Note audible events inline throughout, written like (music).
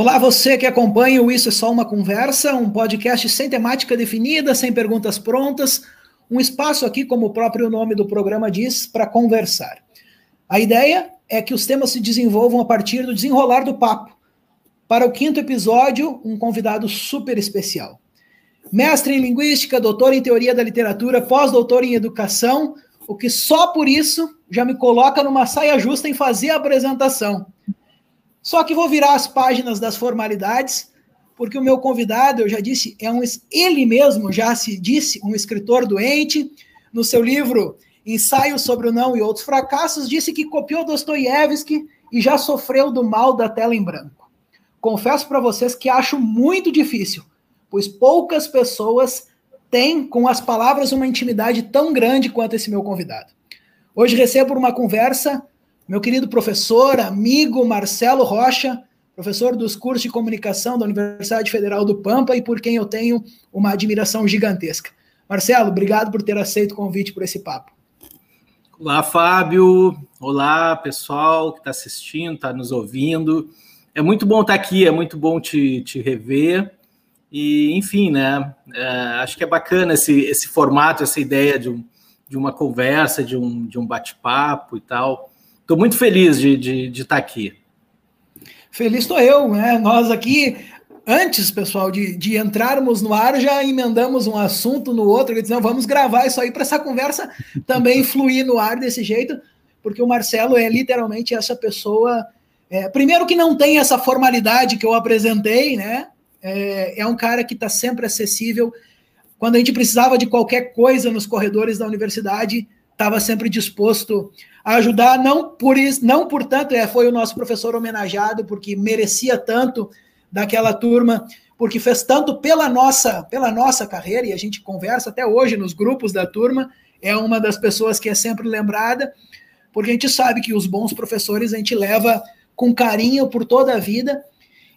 Olá, você que acompanha o Isso é Só Uma Conversa, um podcast sem temática definida, sem perguntas prontas, um espaço aqui, como o próprio nome do programa diz, para conversar. A ideia é que os temas se desenvolvam a partir do desenrolar do papo. Para o quinto episódio, um convidado super especial. Mestre em Linguística, doutor em Teoria da Literatura, pós-doutor em Educação, o que só por isso já me coloca numa saia justa em fazer a apresentação. Só que vou virar as páginas das formalidades, porque o meu convidado, eu já disse, é um ele mesmo já se disse um escritor doente. No seu livro Ensaio sobre o Não e Outros Fracassos, disse que copiou Dostoiévski e já sofreu do mal da tela em branco. Confesso para vocês que acho muito difícil, pois poucas pessoas têm com as palavras uma intimidade tão grande quanto esse meu convidado. Hoje recebo uma conversa meu querido professor, amigo Marcelo Rocha, professor dos cursos de comunicação da Universidade Federal do Pampa e por quem eu tenho uma admiração gigantesca. Marcelo, obrigado por ter aceito o convite por esse papo. Olá, Fábio. Olá, pessoal que está assistindo, está nos ouvindo. É muito bom estar tá aqui, é muito bom te, te rever. E, enfim, né? É, acho que é bacana esse, esse formato, essa ideia de, um, de uma conversa, de um, de um bate-papo e tal. Estou muito feliz de, de, de estar tá aqui. Feliz estou eu, né? Nós aqui, antes, pessoal, de, de entrarmos no ar, já emendamos um assunto no outro, e dizemos, vamos gravar isso aí para essa conversa também (laughs) fluir no ar desse jeito, porque o Marcelo é literalmente essa pessoa. É, primeiro que não tem essa formalidade que eu apresentei, né? É, é um cara que está sempre acessível. Quando a gente precisava de qualquer coisa nos corredores da universidade, estava sempre disposto a ajudar, não por isso, não portanto, é, foi o nosso professor homenageado, porque merecia tanto daquela turma, porque fez tanto pela nossa, pela nossa carreira, e a gente conversa até hoje nos grupos da turma, é uma das pessoas que é sempre lembrada, porque a gente sabe que os bons professores a gente leva com carinho por toda a vida.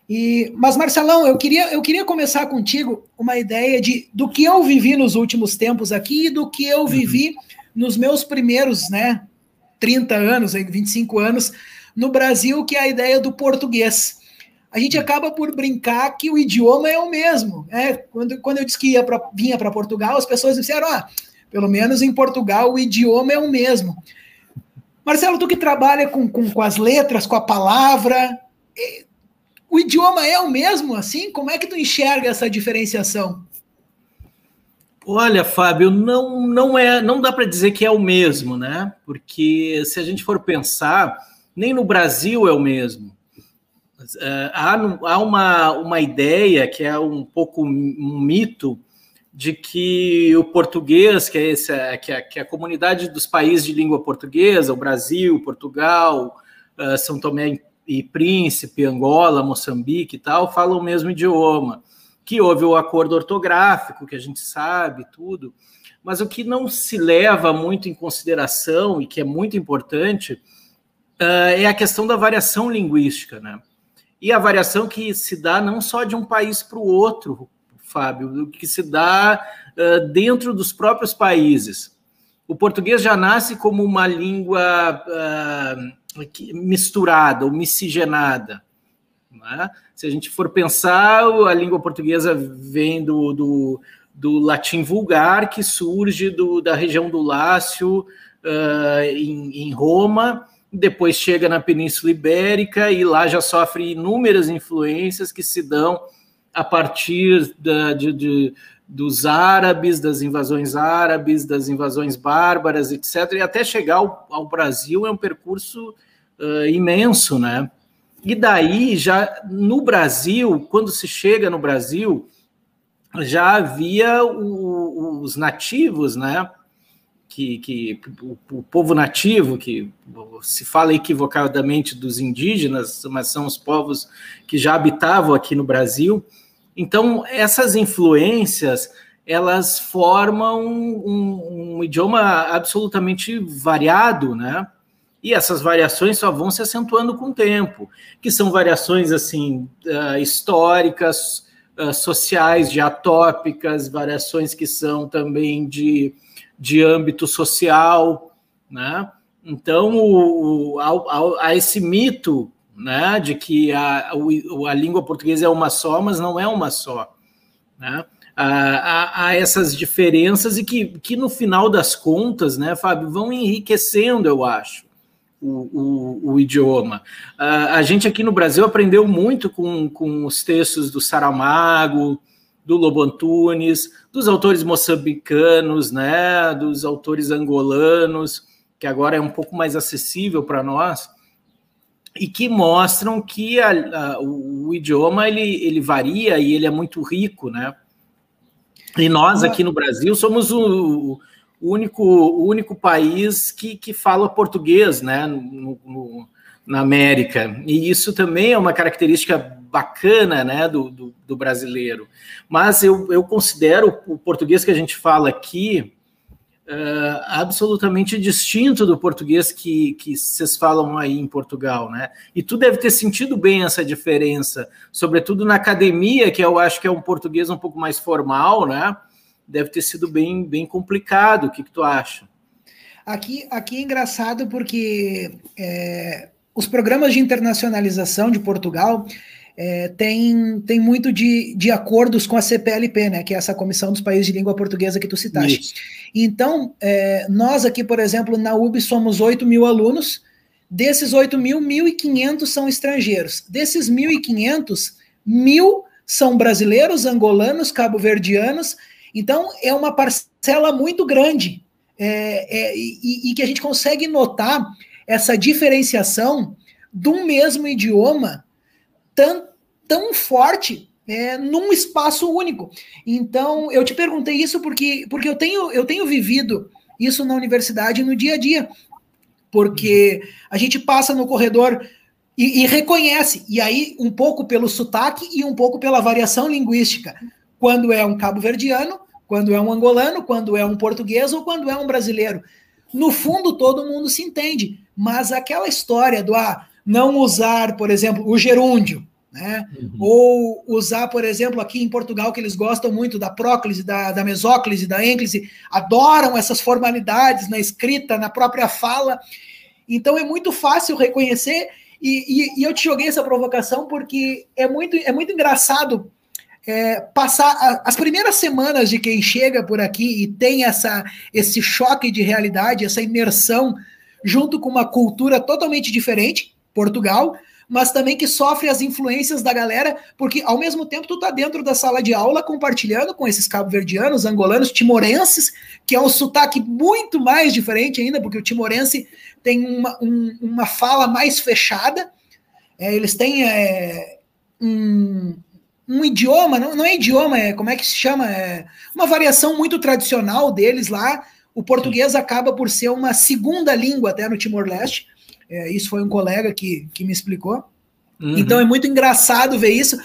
E, mas Marcelão, eu queria, eu queria começar contigo uma ideia de do que eu vivi nos últimos tempos aqui e do que eu vivi uhum nos meus primeiros, né, 30 anos, 25 anos, no Brasil, que é a ideia do português. A gente acaba por brincar que o idioma é o mesmo. Né? Quando, quando eu disse que ia pra, vinha para Portugal, as pessoas disseram: ah, pelo menos em Portugal o idioma é o mesmo. Marcelo, tu que trabalha com, com, com as letras, com a palavra, o idioma é o mesmo assim? Como é que tu enxerga essa diferenciação? Olha, Fábio, não, não é, não dá para dizer que é o mesmo, né? Porque se a gente for pensar, nem no Brasil é o mesmo. É, há, há uma, uma ideia que é um pouco um mito de que o português, que é, esse, que é, que é a comunidade dos países de língua portuguesa, o Brasil, Portugal, uh, São Tomé e Príncipe, Angola, Moçambique e tal, falam o mesmo idioma que houve o acordo ortográfico, que a gente sabe, tudo, mas o que não se leva muito em consideração e que é muito importante uh, é a questão da variação linguística, né? E a variação que se dá não só de um país para o outro, Fábio, que se dá uh, dentro dos próprios países. O português já nasce como uma língua uh, misturada ou miscigenada. Né? Se a gente for pensar, a língua portuguesa vem do, do, do latim vulgar, que surge do, da região do Lácio, uh, em, em Roma, depois chega na Península Ibérica e lá já sofre inúmeras influências que se dão a partir da, de, de, dos árabes, das invasões árabes, das invasões bárbaras, etc. E até chegar ao, ao Brasil é um percurso uh, imenso, né? E daí, já no Brasil, quando se chega no Brasil, já havia o, os nativos, né? Que, que o, o, povo nativo, que se fala equivocadamente dos indígenas, mas são os povos que já habitavam aqui no Brasil. Então, essas influências elas formam um, um idioma absolutamente variado, né? E essas variações só vão se acentuando com o tempo, que são variações assim uh, históricas, uh, sociais, diatópicas, variações que são também de, de âmbito social, né? Então, o, o, a, a, esse mito né, de que a, a língua portuguesa é uma só, mas não é uma só. Né? Há, há, essas diferenças e que, que, no final das contas, né, Fábio, vão enriquecendo, eu acho, o, o, o idioma. a gente aqui no Brasil aprendeu muito com, com os textos do Saramago, do Lobo Antunes, dos autores moçambicanos, né, dos autores angolanos, que agora é um pouco mais acessível para nós e que mostram que a, a, o, o, idioma ele, ele varia e ele é muito rico, né? E nós aqui no Brasil somos o, o único, o único país que, que fala português, né? No, no, na América. E isso também é uma característica bacana, né, do, do, do brasileiro. Mas eu, eu considero o português que a gente fala aqui uh, absolutamente distinto do português que, que vocês falam aí em Portugal, né? E tu deve ter sentido bem essa diferença, sobretudo na academia, que eu acho que é um português um pouco mais formal, né? Deve ter sido bem, bem complicado. O que, que tu acha? Aqui, aqui é engraçado porque é, os programas de internacionalização de Portugal é, tem, tem muito de, de acordos com a CPLP, né, que é essa Comissão dos Países de Língua Portuguesa que tu citaste. Isso. Então, é, nós aqui, por exemplo, na UB somos 8 mil alunos, desses 8 mil, 1.500 são estrangeiros. Desses 1.500, mil são brasileiros, angolanos, cabo-verdianos, então é uma parcela muito grande é, é, e, e que a gente consegue notar essa diferenciação de um mesmo idioma tão, tão forte é, num espaço único. Então, eu te perguntei isso porque, porque eu, tenho, eu tenho vivido isso na universidade no dia a dia. Porque a gente passa no corredor e, e reconhece, e aí um pouco pelo sotaque e um pouco pela variação linguística. Quando é um cabo-verdiano, quando é um angolano, quando é um português ou quando é um brasileiro. No fundo, todo mundo se entende, mas aquela história do ah, não usar, por exemplo, o gerúndio, né? Uhum. Ou usar, por exemplo, aqui em Portugal, que eles gostam muito da próclise, da, da mesóclise, da ênclise, adoram essas formalidades na escrita, na própria fala. Então é muito fácil reconhecer, e, e, e eu te joguei essa provocação porque é muito, é muito engraçado é, passar a, as primeiras semanas de quem chega por aqui e tem essa, esse choque de realidade, essa imersão, junto com uma cultura totalmente diferente, Portugal, mas também que sofre as influências da galera, porque ao mesmo tempo tu tá dentro da sala de aula compartilhando com esses cabo-verdianos, angolanos, timorenses, que é um sotaque muito mais diferente ainda, porque o timorense tem uma, um, uma fala mais fechada, é, eles têm é, um, um idioma, não, não é idioma, é como é que se chama? É uma variação muito tradicional deles lá. O português acaba por ser uma segunda língua até no Timor-Leste. É, isso foi um colega que, que me explicou. Uhum. Então é muito engraçado ver isso.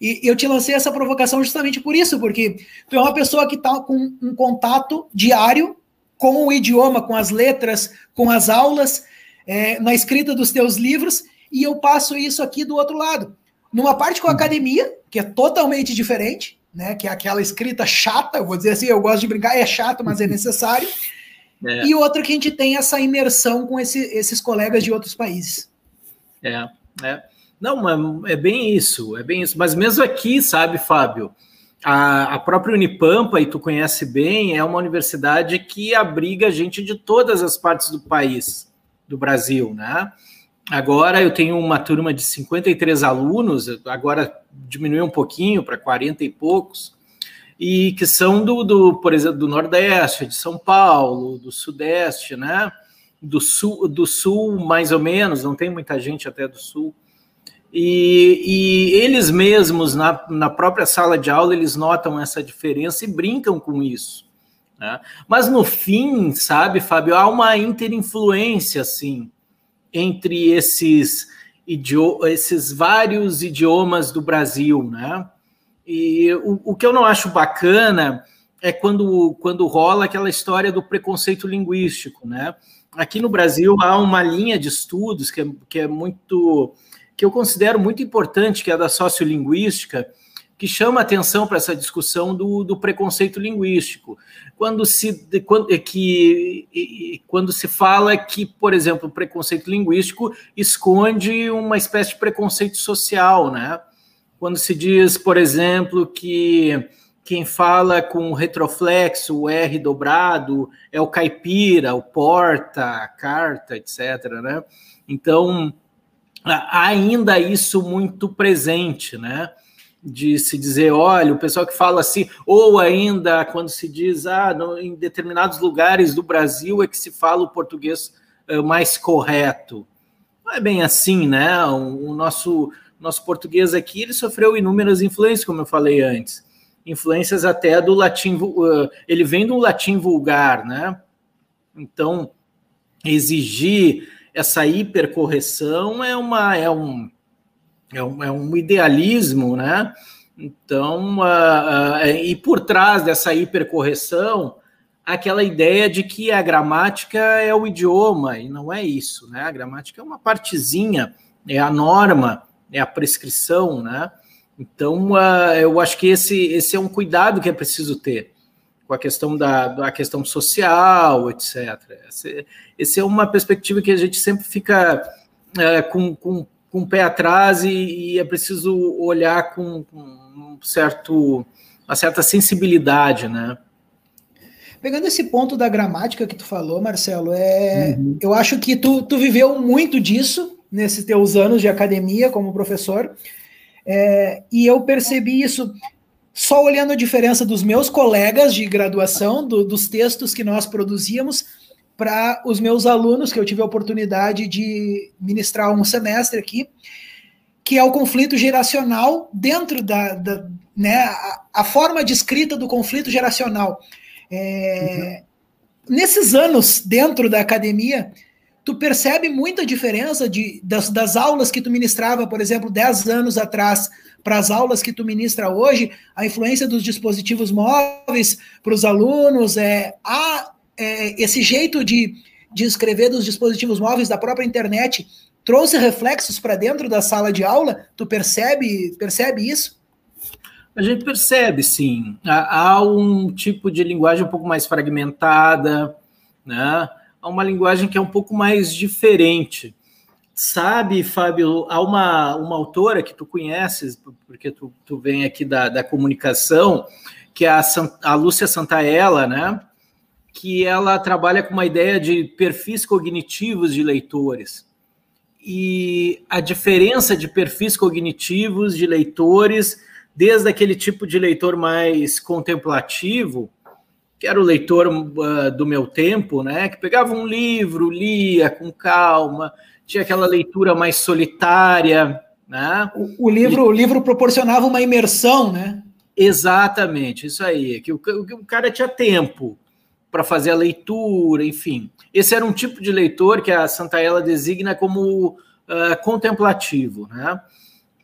E eu te lancei essa provocação justamente por isso, porque tu é uma pessoa que está com um contato diário com o idioma, com as letras, com as aulas, é, na escrita dos teus livros, e eu passo isso aqui do outro lado. Numa parte com a uhum. academia, que é totalmente diferente, né? Que é aquela escrita chata, eu vou dizer assim, eu gosto de brincar, é chato, mas é (laughs) necessário. É. E outra que a gente tem essa imersão com esse, esses colegas de outros países. É, é. Não, é bem isso, é bem isso. Mas mesmo aqui, sabe, Fábio, a, a própria Unipampa, e tu conhece bem, é uma universidade que abriga gente de todas as partes do país, do Brasil, né? Agora eu tenho uma turma de 53 alunos, agora diminuiu um pouquinho para 40 e poucos, e que são do, do, por exemplo, do Nordeste, de São Paulo, do Sudeste, né? Do sul, do sul, mais ou menos, não tem muita gente até do sul. E, e eles mesmos, na, na própria sala de aula, eles notam essa diferença e brincam com isso. Né? Mas no fim, sabe, Fábio, há uma interinfluência, assim, entre esses, esses vários idiomas do Brasil, né? E o, o que eu não acho bacana é quando, quando rola aquela história do preconceito linguístico, né? Aqui no Brasil há uma linha de estudos que é, que é muito que eu considero muito importante, que é da sociolinguística, que chama atenção para essa discussão do, do, preconceito linguístico. Quando se, quando, que, quando se fala que, por exemplo, o preconceito linguístico esconde uma espécie de preconceito social, né? Quando se diz, por exemplo, que quem fala com retroflexo, o R dobrado, é o caipira, o porta, a carta, etc. Né? Então, ainda isso muito presente, né? De se dizer, olha, o pessoal que fala assim, ou ainda quando se diz, ah, em determinados lugares do Brasil é que se fala o português uh, mais correto. Não é bem assim, né? O, o nosso, nosso português aqui ele sofreu inúmeras influências, como eu falei antes influências até do latim, uh, ele vem do latim vulgar, né? Então, exigir essa hipercorreção é uma é um é um, é um idealismo, né? Então, uh, uh, e por trás dessa hipercorreção, aquela ideia de que a gramática é o idioma, e não é isso, né? A gramática é uma partezinha, é a norma, é a prescrição, né? Então, uh, eu acho que esse, esse é um cuidado que é preciso ter com a questão da, da questão social, etc. Esse, esse, é uma perspectiva que a gente sempre fica uh, com, com, com o pé atrás e, e é preciso olhar com, com, um certo, uma certa sensibilidade, né? Pegando esse ponto da gramática que tu falou, Marcelo, é, uhum. eu acho que tu, tu viveu muito disso nesses teus anos de academia como professor. É, e eu percebi isso só olhando a diferença dos meus colegas de graduação, do, dos textos que nós produzíamos, para os meus alunos, que eu tive a oportunidade de ministrar um semestre aqui, que é o conflito geracional dentro da, da né, a, a, forma de escrita do conflito geracional. É, uhum. Nesses anos dentro da academia, tu percebe muita diferença de, das, das aulas que tu ministrava, por exemplo, 10 anos atrás, para as aulas que tu ministra hoje, a influência dos dispositivos móveis para os alunos, é, há é, esse jeito de, de escrever dos dispositivos móveis da própria internet trouxe reflexos para dentro da sala de aula? Tu percebe, percebe isso? A gente percebe, sim. Há, há um tipo de linguagem um pouco mais fragmentada, né? a uma linguagem que é um pouco mais diferente. Sabe, Fábio, há uma, uma autora que tu conheces, porque tu, tu vem aqui da, da comunicação, que é a, a Lúcia Santaella, né? Que ela trabalha com uma ideia de perfis cognitivos de leitores. E a diferença de perfis cognitivos de leitores, desde aquele tipo de leitor mais contemplativo, que era o leitor uh, do meu tempo, né? Que pegava um livro, lia com calma, tinha aquela leitura mais solitária, né? O, o livro, e... o livro proporcionava uma imersão, né? Exatamente, isso aí. Que o, o cara tinha tempo para fazer a leitura, enfim. Esse era um tipo de leitor que a Santaella designa como uh, contemplativo, né?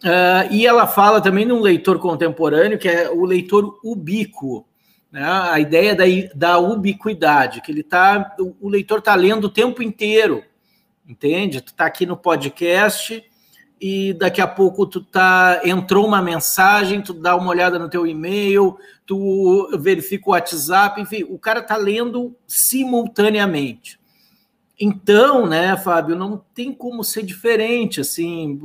Uh, e ela fala também num leitor contemporâneo que é o leitor ubíquo, né? A ideia da, da ubiquidade, que ele tá, o, leitor está lendo o tempo inteiro, entende? Tu está aqui no podcast e daqui a pouco tu tá entrou uma mensagem, tu dá uma olhada no teu e-mail, tu verifica o WhatsApp, enfim, o cara está lendo simultaneamente. Então, né, Fábio, não tem como ser diferente, assim,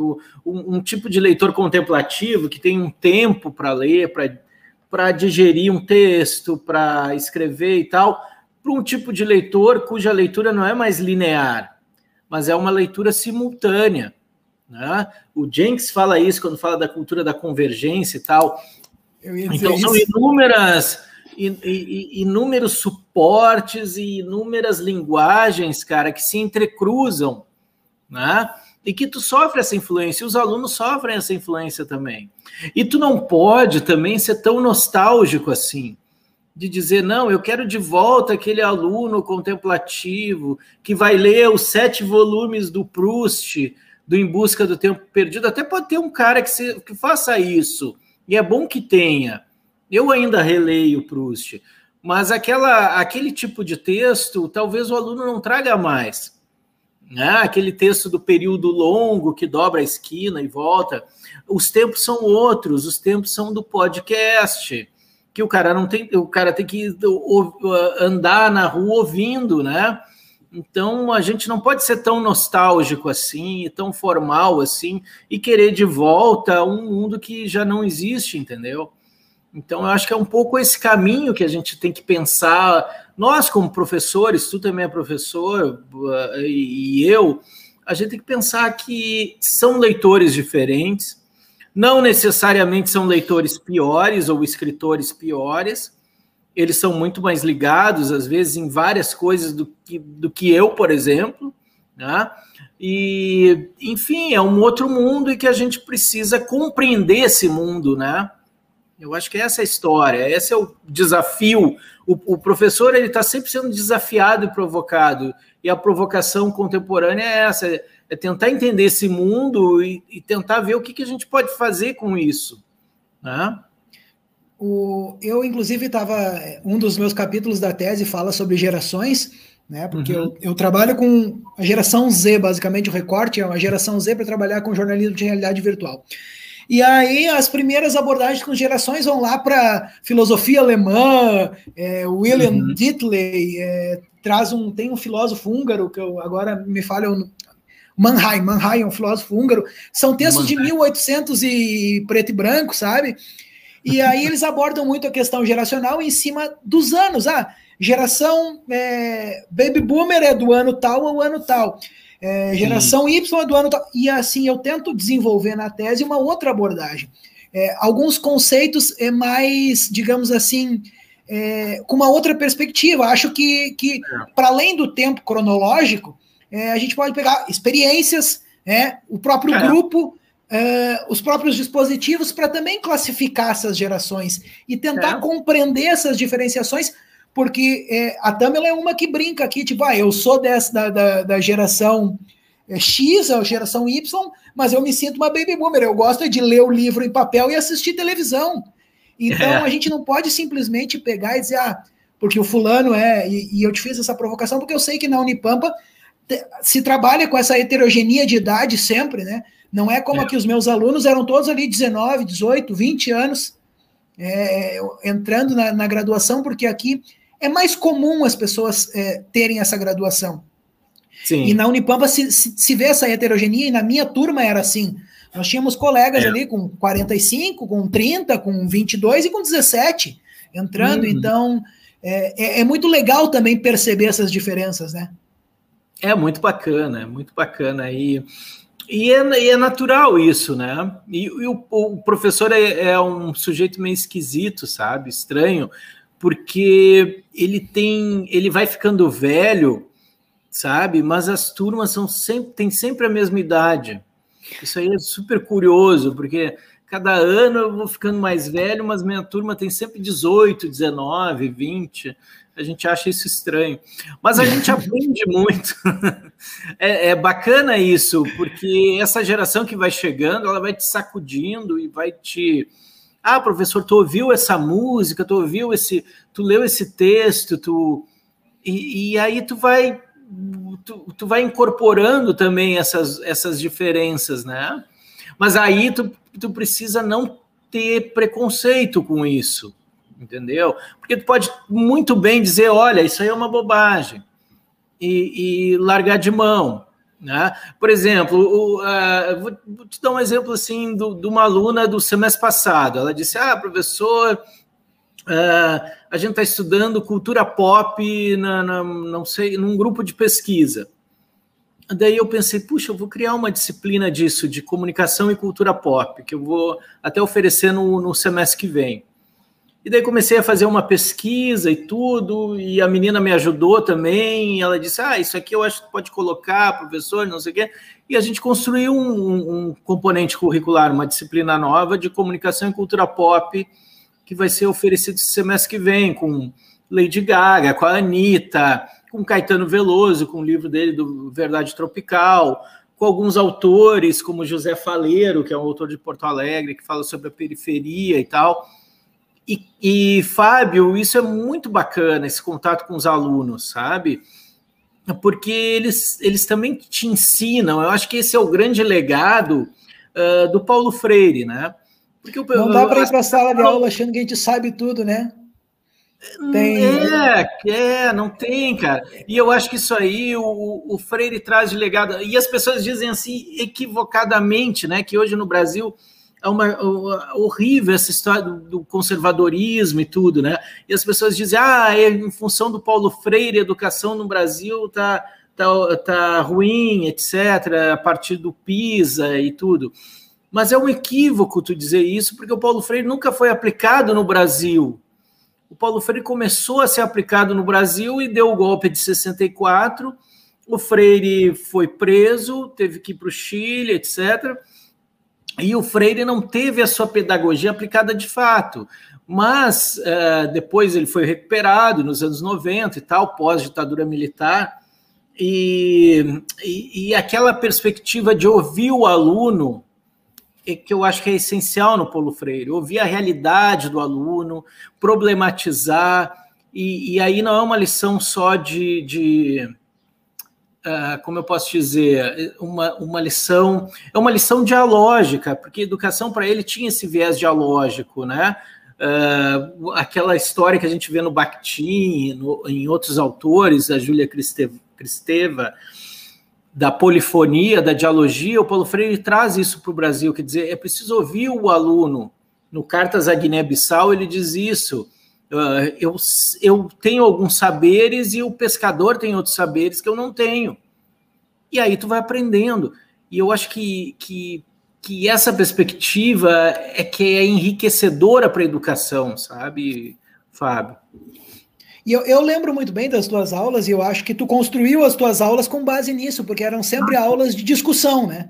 um, um tipo de leitor contemplativo que tem um tempo para ler, para digerir um texto, para escrever e tal, para um tipo de leitor cuja leitura não é mais linear, mas é uma leitura simultânea. Né? O Jenks fala isso quando fala da cultura da convergência e tal. Então, são inúmeras, inúmeros suportes e inúmeras linguagens, cara, que se entrecruzam, né? e que tu sofre essa influência, e os alunos sofrem essa influência também. E tu não pode também ser tão nostálgico assim, de dizer, não, eu quero de volta aquele aluno contemplativo que vai ler os sete volumes do Proust, do Em Busca do Tempo Perdido. Até pode ter um cara que, se, que faça isso, e é bom que tenha. Eu ainda releio Proust, mas aquela, aquele tipo de texto, talvez o aluno não traga mais né? aquele texto do período longo que dobra a esquina e volta. Os tempos são outros, os tempos são do podcast, que o cara não tem, o cara tem que andar na rua ouvindo, né? Então a gente não pode ser tão nostálgico assim, tão formal assim, e querer de volta um mundo que já não existe, entendeu? Então eu acho que é um pouco esse caminho que a gente tem que pensar. Nós, como professores, tu também é professor, e eu, a gente tem que pensar que são leitores diferentes, não necessariamente são leitores piores ou escritores piores, eles são muito mais ligados, às vezes, em várias coisas do que, do que eu, por exemplo, né? E, enfim, é um outro mundo e que a gente precisa compreender esse mundo, né? Eu acho que essa é a história, esse é o desafio. O, o professor ele está sempre sendo desafiado e provocado, e a provocação contemporânea é essa: é, tentar entender esse mundo e, e tentar ver o que, que, a gente pode fazer com isso. Né? O, eu, inclusive, estava. Um dos meus capítulos da tese fala sobre gerações, né? Porque uhum. eu, eu, trabalho com a geração Z, basicamente, o recorte é uma geração Z para trabalhar com jornalismo de realidade virtual. E aí as primeiras abordagens com gerações vão lá para filosofia alemã, é, William uhum. Ditley é, traz um tem um filósofo húngaro que eu agora me fala o Mannheim, Mannheim é um filósofo húngaro. São textos Mannheim. de 1800 e preto e branco, sabe? E aí eles abordam muito a questão geracional em cima dos anos. Ah, geração é, baby boomer é do ano tal ou ano tal. É, geração Y é do ano tal. E assim eu tento desenvolver na tese uma outra abordagem. É, alguns conceitos é mais, digamos assim, é, com uma outra perspectiva. Acho que, que é. para além do tempo cronológico, é, a gente pode pegar experiências, é, o próprio grupo uh, os próprios dispositivos para também classificar essas gerações e tentar é. compreender essas diferenciações, porque é, a Tamela é uma que brinca aqui, tipo, ah, eu sou dessa, da, da, da geração é, X, a geração Y, mas eu me sinto uma baby boomer, eu gosto de ler o livro em papel e assistir televisão. Então é. a gente não pode simplesmente pegar e dizer, ah, porque o fulano é, e, e eu te fiz essa provocação, porque eu sei que na Unipampa se trabalha com essa heterogeneia de idade sempre, né? Não é como é. aqui os meus alunos eram todos ali 19, 18, 20 anos é, entrando na, na, graduação, porque aqui é mais comum as pessoas é, terem essa graduação. Sim. E na Unipampa se, se, se, vê essa heterogeneia, e na minha turma era assim. Nós tínhamos colegas é. ali com 45, com 30, com 22 e com 17 entrando, uhum. então é, é, é muito legal também perceber essas diferenças, né? É muito bacana, é muito bacana. E e é, e é, natural isso, né? E, e o, o, professor é, é, um sujeito meio esquisito, sabe? Estranho, porque ele tem, ele vai ficando velho, sabe? Mas as turmas são sempre, têm sempre a mesma idade. Isso aí é super curioso, porque cada ano eu vou ficando mais velho, mas minha turma tem sempre 18, 19, 20 a gente acha isso estranho. Mas a gente aprende (laughs) muito. É, é, bacana isso, porque essa geração que vai chegando, ela vai te sacudindo e vai te. Ah, professor, tu ouviu essa música, tu ouviu esse. Tu leu esse texto, tu. E, e aí tu vai. Tu, tu vai incorporando também essas, essas diferenças, né? Mas aí tu, tu precisa não ter preconceito com isso entendeu? Porque tu pode muito bem dizer, olha, isso aí é uma bobagem, e, e largar de mão. Né? Por exemplo, o, uh, vou, te dar um exemplo assim do, de uma aluna do semestre passado. Ela disse: Ah, professor, uh, a gente está estudando cultura pop na, na, não sei, num grupo de pesquisa. Daí eu pensei, puxa, eu vou criar uma disciplina disso, de comunicação e cultura pop, que eu vou até oferecer no, no semestre que vem. E daí comecei a fazer uma pesquisa e tudo, e a menina me ajudou também. ela disse: Ah, isso aqui eu acho que pode colocar, professor, não sei o quê. E a gente construiu um, um componente curricular, uma disciplina nova de comunicação e cultura pop, que vai ser oferecido semestre que vem, com Lady Gaga, com a Anitta, com Caetano Veloso, com o livro dele do Verdade Tropical, com alguns autores, como José Faleiro, que é um autor de Porto Alegre, que fala sobre a periferia e tal. E, e, Fábio, isso é muito bacana, esse contato com os alunos, sabe? porque eles, eles também te ensinam. Eu acho que esse é o grande legado uh, do Paulo Freire, né? Porque o, Não dá para ir para a sala de aula achando que a gente sabe tudo, né? Tem... É, é, não tem, cara. E eu acho que isso aí o, o Freire traz de legado. E as pessoas dizem assim, equivocadamente, né, que hoje no Brasil é uma, horrível essa história do, do, conservadorismo e tudo, né? E as pessoas dizem, ah, é, em função do Paulo Freire, a educação no Brasil tá, tá, tá ruim, etc., a partir do PISA e tudo. Mas é um equívoco tu dizer isso, porque o Paulo Freire nunca foi aplicado no Brasil o Paulo Freire começou a ser aplicado no Brasil e deu o golpe de 64. O Freire foi preso, teve que ir para o Chile, etc. E o Freire não teve a sua pedagogia aplicada de fato. Mas uh, depois ele foi recuperado nos anos 90 e tal, pós-ditadura militar. E, e, e aquela perspectiva de ouvir o aluno que eu acho que é essencial no Paulo Freire, ouvir a realidade do aluno, problematizar, e, e aí não é uma lição só de, de uh, como eu posso dizer, uma, uma lição, é uma lição dialógica, porque educação para ele tinha esse viés dialógico, né? Uh, aquela história que a gente vê no Bakhtin, no, em outros autores, a Júlia Cristeva, da polifonia, da dialogia, o Paulo Freire traz isso para o Brasil, quer dizer, é preciso ouvir o aluno. No Cartas à Guiné-Bissau, ele diz isso. Uh, eu, eu tenho alguns saberes e o pescador tem outros saberes que eu não tenho. E aí tu vai aprendendo. E eu acho que, que, que essa perspectiva é que é enriquecedora para a educação, sabe, Fábio? E eu, eu, lembro muito bem das tuas aulas, e eu acho que tu construiu as tuas aulas com base nisso, porque eram sempre aulas de discussão, né?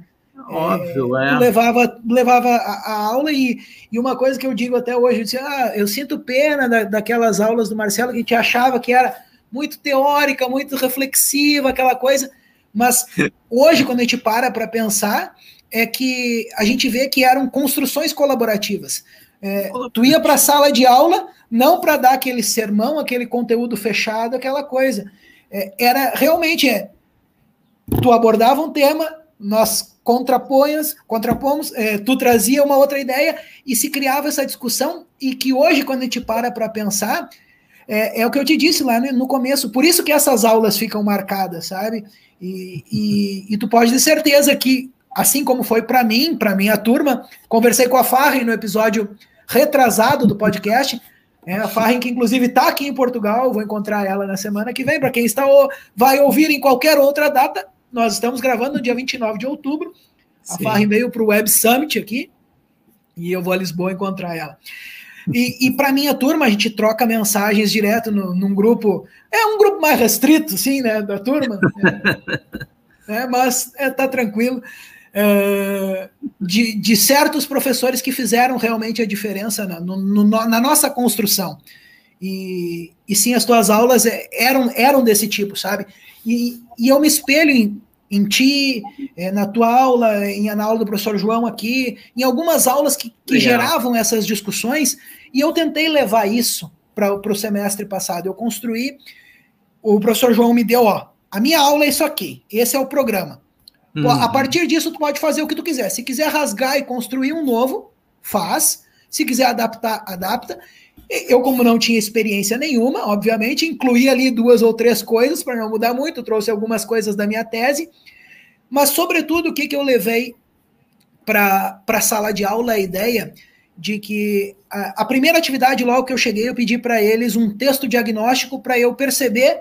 Óbvio, é. é. Levava, levava a, a, aula e, e uma coisa que eu digo até hoje, eu disse, ah, eu sinto pena da, daquelas aulas do Marcelo que a gente achava que era muito teórica, muito reflexiva, aquela coisa, mas (laughs) hoje, quando a gente para para pensar, é que a gente vê que eram construções colaborativas. É, tu ia para a sala de aula não para dar aquele sermão, aquele conteúdo fechado, aquela coisa. É, era realmente é, tu abordava um tema, nós contraponhas, contrapomos, é, tu trazia uma outra ideia e se criava essa discussão e que hoje quando a gente para para pensar é, é, o que eu te disse lá no começo, por isso que essas aulas ficam marcadas, sabe? E, e, e tu pode ter certeza que assim como foi para mim, para minha turma, conversei com a Farren no episódio retrasado do podcast. É, a Farren, que inclusive está aqui em Portugal, vou encontrar ela na semana que vem. Para quem está vai ouvir em qualquer outra data, nós estamos gravando no dia 29 de outubro. A Farren veio para o Web Summit aqui e eu vou a Lisboa encontrar ela. E, e para minha turma, a gente troca mensagens direto no, num grupo, é um grupo mais restrito, sim, né, da turma, é, (laughs) é, mas é, tá tranquilo de, de, certos professores que fizeram realmente a diferença na, no, no, na nossa construção. E, e, sim, as tuas aulas é, eram, eram desse tipo, sabe? E, e eu me espelho em, em ti, é, na tua aula, em, na aula do professor João aqui, em algumas aulas que, que geravam essas discussões, e eu tentei levar isso para o semestre passado. Eu construí, o professor João me deu, ó, a minha aula é isso aqui, esse é o programa. Uhum. A partir disso, tu pode fazer o que tu quiser. Se quiser rasgar e construir um novo, faz. Se quiser adaptar, adapta. Eu, como não tinha experiência nenhuma, obviamente, incluí ali duas ou três coisas para não mudar muito, trouxe algumas coisas da minha tese, mas, sobretudo, o que, que eu levei para a sala de aula? A ideia de que a, a primeira atividade, logo que eu cheguei, eu pedi para eles um texto diagnóstico para eu perceber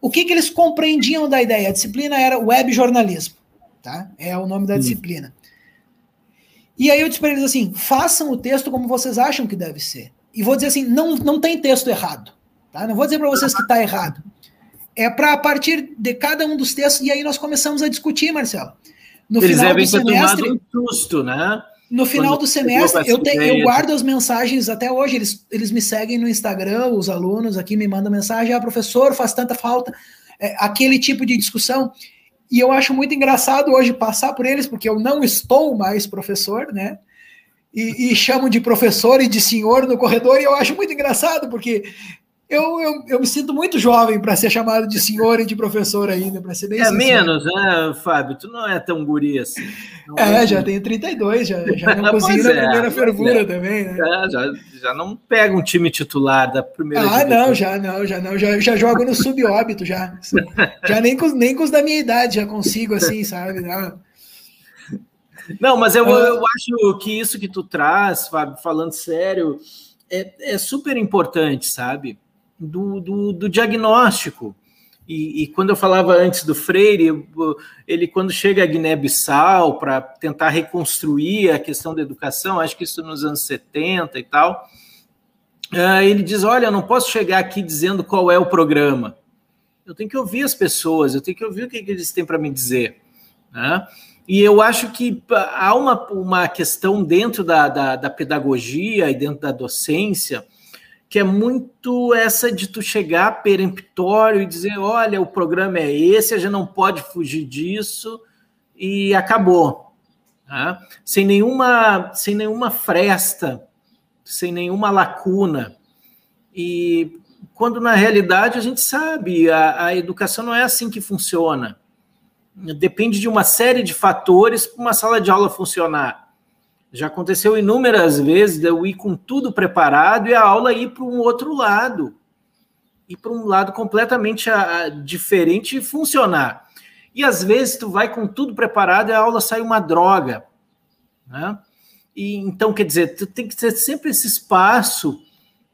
o que, que eles compreendiam da ideia. A disciplina era web jornalismo tá? É o nome da disciplina. E aí eu disse para eles assim: façam o texto como vocês acham que deve ser. E vou dizer assim: não, não tem texto errado. Tá? Não vou dizer para vocês que está errado. É para a partir de cada um dos textos, e aí nós começamos a discutir, Marcelo. No eles final do semestre. Um susto, né? No final Quando do semestre, eu, te, eu guardo as mensagens até hoje. Eles, eles me seguem no Instagram, os alunos aqui me mandam mensagem: ah, professor, faz tanta falta. É, aquele tipo de discussão. E eu acho muito engraçado hoje passar por eles, porque eu não estou mais professor, né? E, e chamo de professor e de senhor no corredor, e eu acho muito engraçado, porque eu, eu, eu me sinto muito jovem para ser chamado de senhor e de professor ainda, para ser bem É sincero. menos, né, Fábio? Tu não é tão guri assim. é, é já tenho 32, já, já não (laughs) consegui na é, primeira fervura é. também, né? É, já, já não pega um time titular da primeira Ah, não, já não, já não, já, já jogo no subóbito já. (laughs) Já nem com, nem com os da minha idade já consigo assim, sabe? Não. Não, mas eu, eu acho que isso que tu traz, Fábio, falando sério, é, é super importante, sabe? Do, do, do diagnóstico. E, e, quando eu falava antes do Freire, ele quando chega a Guiné-Bissau para tentar reconstruir a questão da educação, acho que isso nos anos 70 e tal, uh, ele diz: Olha, eu não posso chegar aqui dizendo qual é o programa. Eu tenho que ouvir as pessoas, eu tenho que ouvir o que, que eles têm para me dizer. Né? E eu acho que há uma, uma questão dentro da, da, da, pedagogia e dentro da docência que é muito essa de tu chegar peremptório e dizer, olha, o programa é esse, a gente não pode fugir disso e acabou. Tá? Sem, nenhuma, sem nenhuma fresta, sem nenhuma lacuna. E quando na realidade a gente sabe, a, a educação não é assim que funciona depende de uma série de fatores para uma sala de aula funcionar. Já aconteceu inúmeras vezes de eu ir com tudo preparado e a aula ir para um outro lado, ir para um lado completamente a, a, diferente e funcionar. E às vezes tu vai com tudo preparado e a aula sai uma droga, né? E então quer dizer, tu tem que ter sempre esse espaço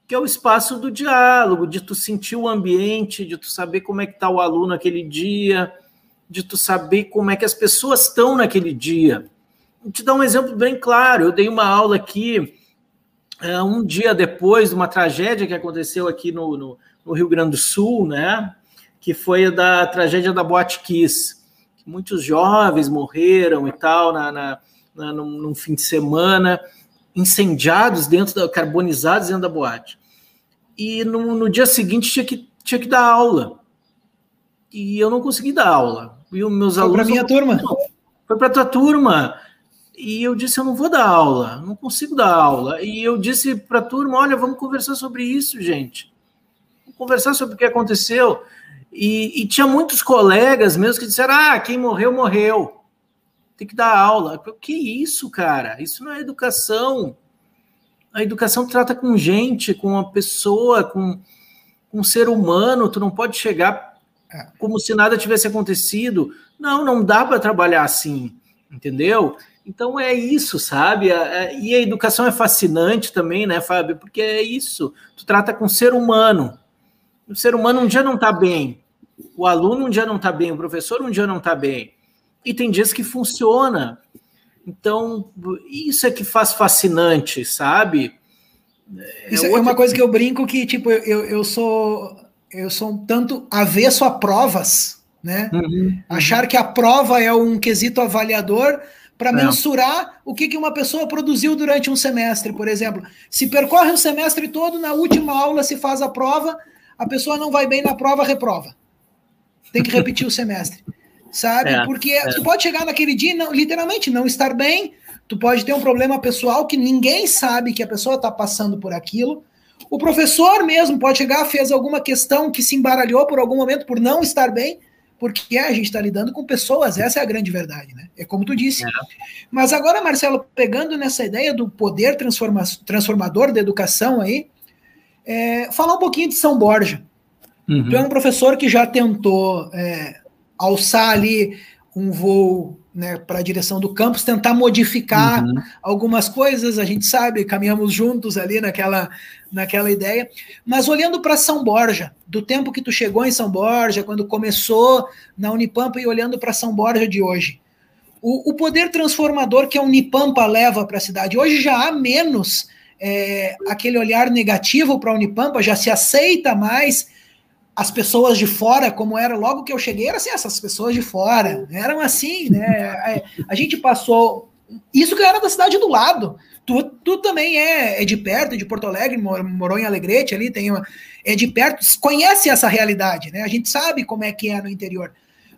que é o espaço do diálogo, de tu sentir o ambiente, de tu saber como é que está o aluno aquele dia, de tu saber como é que as pessoas estão naquele dia. Vou te dar um exemplo bem claro. Eu dei uma aula aqui uh, um dia depois de uma tragédia que aconteceu aqui no, no, no, Rio Grande do Sul, né? Que foi da tragédia da Boate Kiss. Muitos jovens morreram e tal na, na, na num, num fim de semana, incendiados dentro da, carbonizados dentro da boate. E no, no dia seguinte tinha que, tinha que dar aula. E eu não consegui dar aula e os meus foi alunos. Foi para minha turma. Foi para tua turma. E eu disse: eu não vou dar aula, não consigo dar aula. E eu disse para a turma: olha, vamos conversar sobre isso, gente. Vamos conversar sobre o que aconteceu. E, e, tinha muitos colegas mesmo que disseram: ah, quem morreu, morreu. Tem que dar aula. Eu, que isso, cara? Isso não é educação. A educação trata com gente, com uma pessoa, com, com um ser humano. Tu não pode chegar. Como se nada tivesse acontecido. Não, não dá para trabalhar assim, entendeu? Então é isso, sabe? E a educação é fascinante também, né, Fábio? Porque é isso. Tu trata com o ser humano. O ser humano um dia não está bem, o aluno um dia não está bem, o professor um dia não está bem. E tem dias que funciona. Então, isso é que faz fascinante, sabe? É isso é uma coisa que eu brinco que, tipo, eu, eu sou eu sou um tanto avesso a provas, né? Uhum, uhum. Achar que a prova é um quesito avaliador para é. mensurar o que, que uma pessoa produziu durante um semestre, por exemplo. Se percorre o semestre todo, na última aula se faz a prova, a pessoa não vai bem na prova, reprova. Tem que repetir o semestre. Sabe? (laughs) É, Porque é. tu pode chegar naquele dia e não, literalmente não estar bem, tu pode ter um problema pessoal que ninguém sabe que a pessoa está passando por aquilo. O professor mesmo pode chegar, fez alguma questão que se embaralhou por algum momento por não estar bem, porque a gente está lidando com pessoas, essa é a grande verdade, né? É como tu disse. É. Mas agora, Marcelo, pegando nessa ideia do poder transforma transformador da educação aí, é, falar um pouquinho de São Borja. Uhum. Tu é um professor que já tentou é, alçar ali um voo né, para a direção do campus, tentar modificar uhum. algumas coisas, a gente sabe, caminhamos juntos ali naquela, naquela ideia, mas olhando para São Borja, do tempo que tu chegou em São Borja, quando começou na Unipampa e olhando para São Borja de hoje, o, o, poder transformador que a Unipampa leva para a cidade, hoje já há menos é, aquele olhar negativo para a Unipampa, já se aceita mais as pessoas de fora, como era logo que eu cheguei, era assim, essas pessoas de fora, eram assim, né? É, a gente passou. Isso que era da cidade do lado. Tu, tu também é, é de perto, de Porto Alegre, morou em Alegrete ali, tem uma, é de perto, conhece essa realidade, né? A gente sabe como é que é no interior.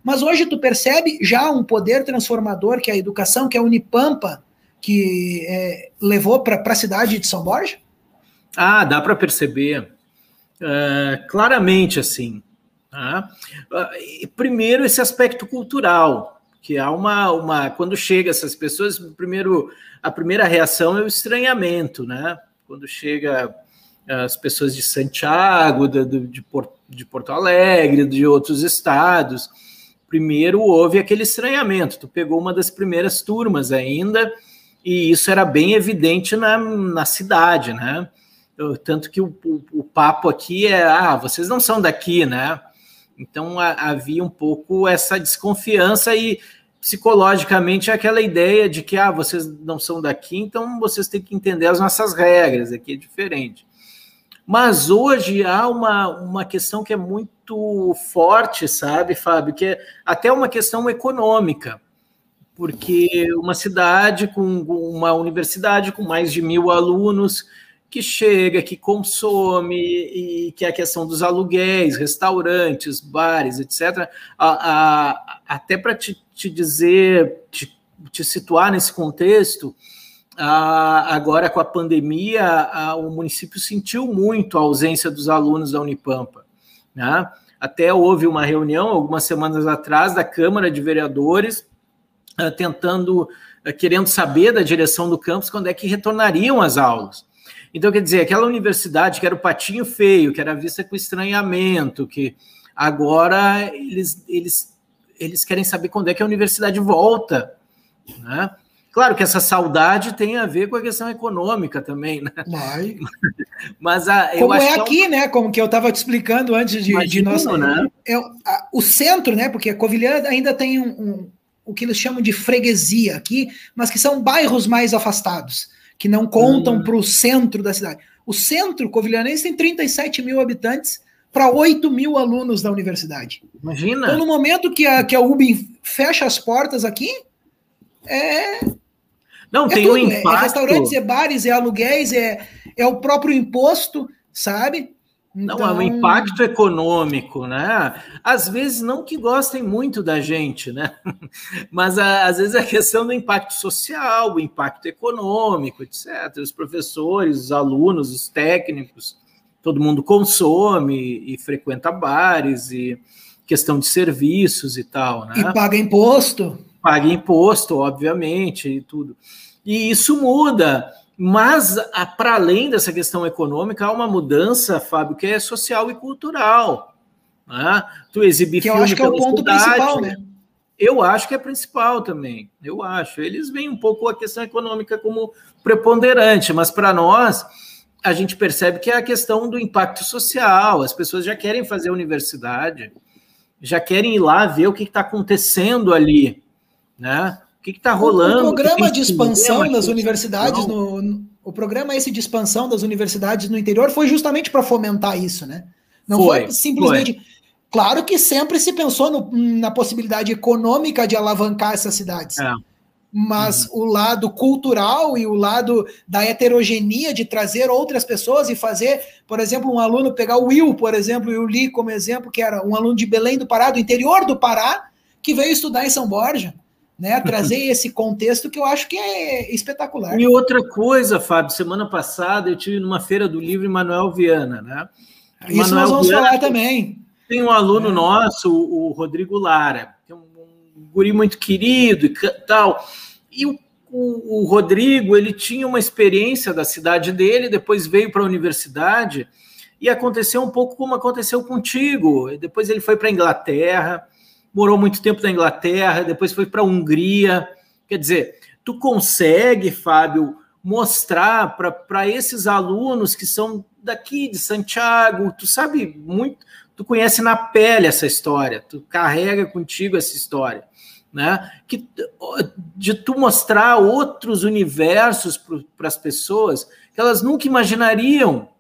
Mas hoje tu percebe já um poder transformador que é a educação, que é a Unipampa, que é, levou para a cidade de São Borja? Ah, dá para perceber uh, claramente assim. Tá? Uh, primeiro, esse aspecto cultural, que há uma, uma. Quando chega essas pessoas, primeiro, a primeira reação é o estranhamento, né? Quando chega as pessoas de Santiago, de, de, de Porto Alegre, de outros estados, primeiro houve aquele estranhamento. Tu pegou uma das primeiras turmas ainda, e isso era bem evidente na, na cidade, né? Tanto que o, o, o papo aqui é: ah, vocês não são daqui, né? Então a, havia um pouco essa desconfiança e psicologicamente aquela ideia de que ah, vocês não são daqui, então vocês têm que entender as nossas regras, aqui é diferente. Mas hoje há uma, uma questão que é muito forte, sabe, Fábio, que é até uma questão econômica, porque uma cidade com uma universidade com mais de mil alunos que chega, que consome, e que é a questão dos aluguéis, restaurantes, bares, etc. A, a, até para te, te, dizer, te, te situar nesse contexto, agora com a pandemia, o município sentiu muito a ausência dos alunos da Unipampa. Né? Até houve uma reunião, algumas semanas atrás, da Câmara de Vereadores, ah, tentando, ah, querendo saber da direção do campus quando é que retornariam as aulas. Então, quer dizer, aquela universidade que era o patinho feio, que era vista com estranhamento, que agora eles, eles, eles querem saber quando é que a universidade volta. Né? Claro que essa saudade tem a ver com a questão econômica também, né? Vai. (laughs) Mas a, Como é, é aqui, né? Como que eu estava te explicando antes de, de nossa. Né? É, a, o centro, né? Porque a Covilhã ainda tem um, um, o que eles chamam de freguesia aqui, mas que são bairros mais afastados, que não contam hum. para o centro da cidade. O centro covilhanense tem 37 mil habitantes para 8 mil alunos da universidade. Imagina. Então, no momento que a, que a UB fecha as portas aqui, é não, é tem tudo, um impacto. É, é restaurantes, é bares, é aluguéis, é, é o próprio imposto, sabe? Então... Não, é um então impacto econômico, né? Às vezes, não que gostem muito da gente, né? (laughs) Mas às vezes a questão do impacto social, o impacto econômico, etc. Os professores, os alunos, os técnicos, todo mundo consome e frequenta bares e questão de serviços e tal, né? E paga imposto paga imposto, obviamente, e tudo. E isso muda, mas para além dessa questão econômica, há uma mudança, Fábio, que é social e cultural. Né? Tu exibir que eu acho que é o ponto cidade, principal, né? Eu acho que é principal também. Eu acho. Eles veem um pouco a questão econômica como preponderante, mas para nós a gente percebe que é a questão do impacto social. As pessoas já querem fazer universidade, já querem ir lá ver o que está acontecendo ali né? O que está rolando? O programa de expansão das universidades no, no, o programa esse de expansão das universidades no interior foi justamente para fomentar isso, né? Não foi, foi simplesmente. Foi. Claro que sempre se pensou no, na possibilidade econômica de alavancar essas cidades. É. Mas uhum. o lado cultural e o lado da heterogeneia de trazer outras pessoas e fazer, por exemplo, um aluno pegar o Will, por exemplo, e o Lee como exemplo, que era um aluno de Belém do Pará, do interior do Pará, que veio estudar em São Borja né? Trazer esse contexto que eu acho que é espetacular. E outra coisa, Fábio, semana passada eu tive numa feira do livro Manuel Viana, né? Isso Manuel nós vamos Viana, falar também. Tem um aluno é. nosso, o Rodrigo Lara, que é um, um guri muito querido e tal. E o, o, o Rodrigo, ele tinha uma experiência da cidade dele, depois veio para a universidade e aconteceu um pouco como aconteceu contigo. Depois ele foi para a Inglaterra, morou muito tempo na Inglaterra, depois foi para a Hungria. Quer dizer, tu consegue, Fábio, mostrar para esses alunos que são daqui de Santiago, tu sabe muito, tu conhece na pele essa história, tu carrega contigo essa história, né? Que de tu mostrar outros universos para as pessoas que elas nunca imaginariam.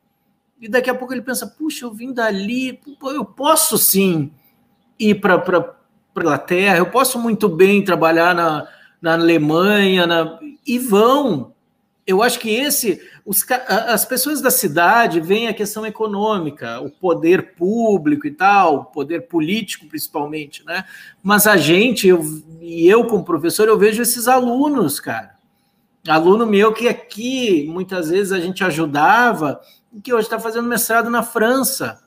E daqui a pouco ele pensa, puxa, eu vim dali, eu posso sim ir para para Inglaterra, eu posso muito bem trabalhar na, na Alemanha, na, e vão. Eu acho que esse, os, as pessoas da cidade veem a questão econômica, o poder público e tal, o poder político principalmente, né? Mas a gente, eu, e eu como professor, eu vejo esses alunos, cara. Aluno meu que aqui muitas vezes a gente ajudava, que hoje está fazendo mestrado na França,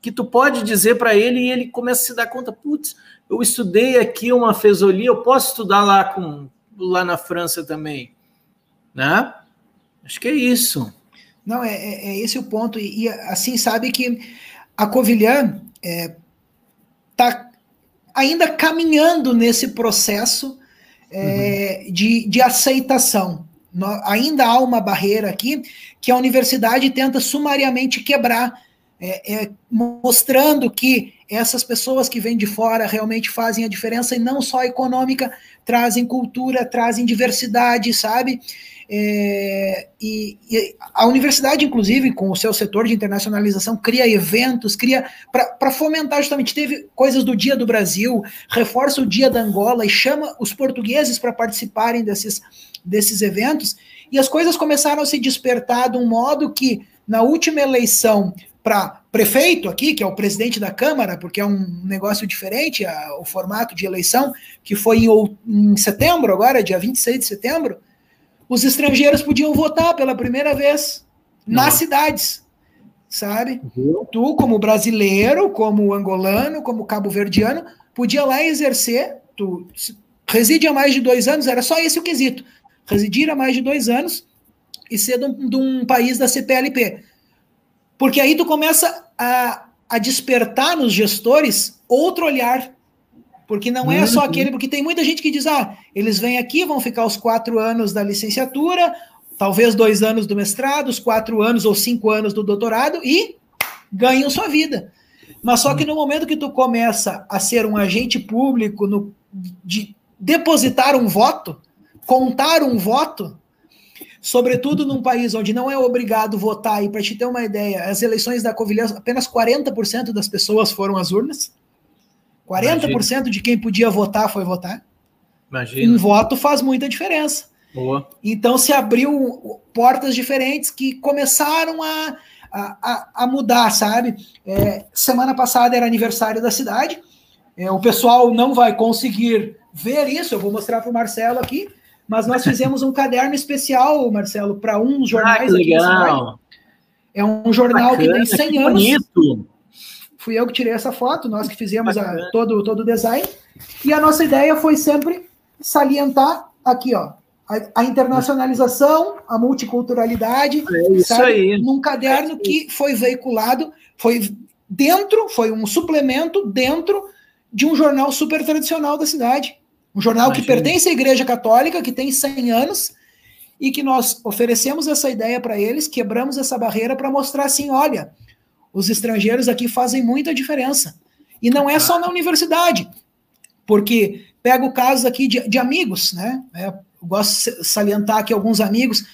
que tu pode dizer para ele e ele começa a se dar conta, putz, eu estudei aqui uma fesolia, eu posso estudar lá com lá na França também, né? Acho que é isso. Não, é, é, é esse o ponto. E, e, assim, sabe que a Covilhã está é, ainda caminhando nesse processo é, uhum. de, de aceitação. No, ainda há uma barreira aqui que a universidade tenta sumariamente quebrar, é, é, mostrando que essas pessoas que vêm de fora realmente fazem a diferença e não só econômica, trazem cultura, trazem diversidade, sabe? É, e, e, a universidade, inclusive, com o seu setor de internacionalização, cria eventos, cria para fomentar justamente. Teve coisas do Dia do Brasil, reforça o Dia da Angola e chama os portugueses para participarem desses, desses eventos. E as coisas começaram a se despertar de um modo que, na última eleição para prefeito aqui, que é o presidente da Câmara, porque é um negócio diferente a, o formato de eleição, que foi em, em setembro, agora, dia 26 de setembro os estrangeiros podiam votar pela primeira vez Não. nas cidades, sabe? Uhum. Tu, como brasileiro, como angolano, como cabo-verdiano, podia lá exercer, tu reside há mais de dois anos, era só esse o quesito, residir há mais de dois anos e ser de um, de um país da CPLP. Porque aí tu começa a, a despertar nos gestores outro olhar porque não é só uhum. aquele, porque tem muita gente que diz: ah, eles vêm aqui, vão ficar os quatro anos da licenciatura, talvez dois anos do mestrado, os quatro anos ou cinco anos do doutorado e ganham sua vida. Mas só que no momento que tu começa a ser um agente público, no, de depositar um voto, contar um voto, sobretudo num país onde não é obrigado votar, e para te ter uma ideia, as eleições da Covilhã, apenas 40% das pessoas foram às urnas. 40% Imagina. de quem podia votar foi votar. Imagina. Um voto faz muita diferença. Boa. Então se abriu portas diferentes que começaram a, a, a mudar, sabe? É, semana passada era aniversário da cidade. É, o pessoal não vai conseguir ver isso, eu vou mostrar para o Marcelo aqui, mas nós fizemos um caderno especial, Marcelo, para uns jornais ah, legal. É um jornal Bacana, que tem 100 que anos. Bonito. Fui eu que tirei essa foto, nós que fizemos a, todo, todo o design. E a nossa ideia foi sempre salientar aqui, ó, a, a internacionalização, a multiculturalidade, é isso sabe? aí. num caderno que foi veiculado, foi dentro, foi um suplemento dentro de um jornal super tradicional da cidade. Um jornal Imagina. que pertence à Igreja Católica, que tem 100 anos, e que nós oferecemos essa ideia para eles, quebramos essa barreira para mostrar assim: olha, os estrangeiros aqui fazem muita diferença. E não é só na universidade, porque pego casos aqui de, de amigos, né? É, eu gosto de salientar aqui alguns amigos.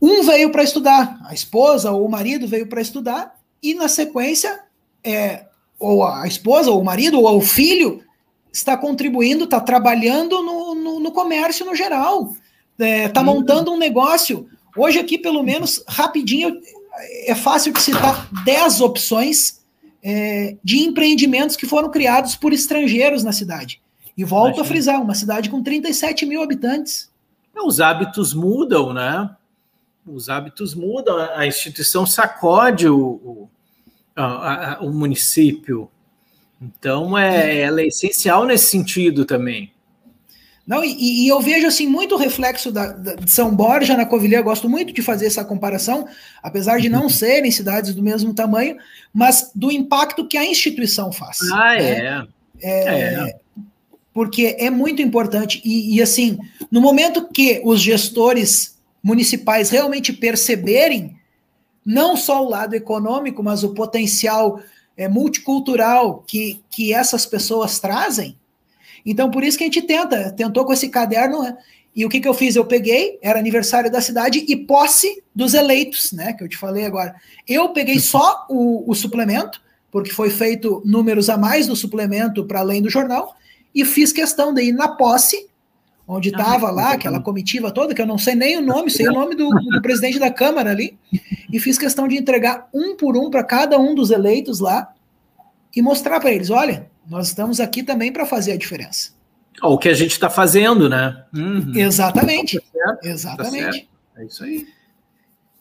Um veio para estudar, a esposa ou o marido veio para estudar, e na sequência, é, ou a esposa, ou o marido, ou o filho está contribuindo, está trabalhando no, no, no, comércio no geral, está é, tá montando um negócio. Hoje aqui, pelo menos, rapidinho, é fácil de citar 10 opções é, de empreendimentos que foram criados por estrangeiros na cidade. E volto Imagina. a frisar, uma cidade com 37 mil habitantes. Os hábitos mudam, né? Os hábitos mudam, a instituição sacode o, o, a, a, o município. Então, é, ela é essencial nesse sentido também. Não, e, e, eu vejo assim muito reflexo da, da, de São Borja na Covilhã, gosto muito de fazer essa comparação, apesar de não serem cidades do mesmo tamanho, mas do impacto que a instituição faz. Ah, né? é. é. é. Porque é muito importante. E, e, assim, no momento que os gestores municipais realmente perceberem não só o lado econômico, mas o potencial é, multicultural que, que essas pessoas trazem, então, por isso que a gente tenta, tentou com esse caderno, né? E o que, que eu fiz? Eu peguei, era aniversário da cidade e posse dos eleitos, né? Que eu te falei agora. Eu peguei só o, o suplemento, porque foi feito números a mais do suplemento para além do jornal, e fiz questão de ir na posse, onde estava ah, lá aquela comitiva toda, que eu não sei nem o nome, sei o nome do, do presidente da Câmara ali, e fiz questão de entregar um por um para cada um dos eleitos lá e mostrar para eles: olha, nós estamos aqui também para fazer a diferença. O que a gente está fazendo, né? Uhum. Exatamente. Tá Exatamente. Tá é isso aí.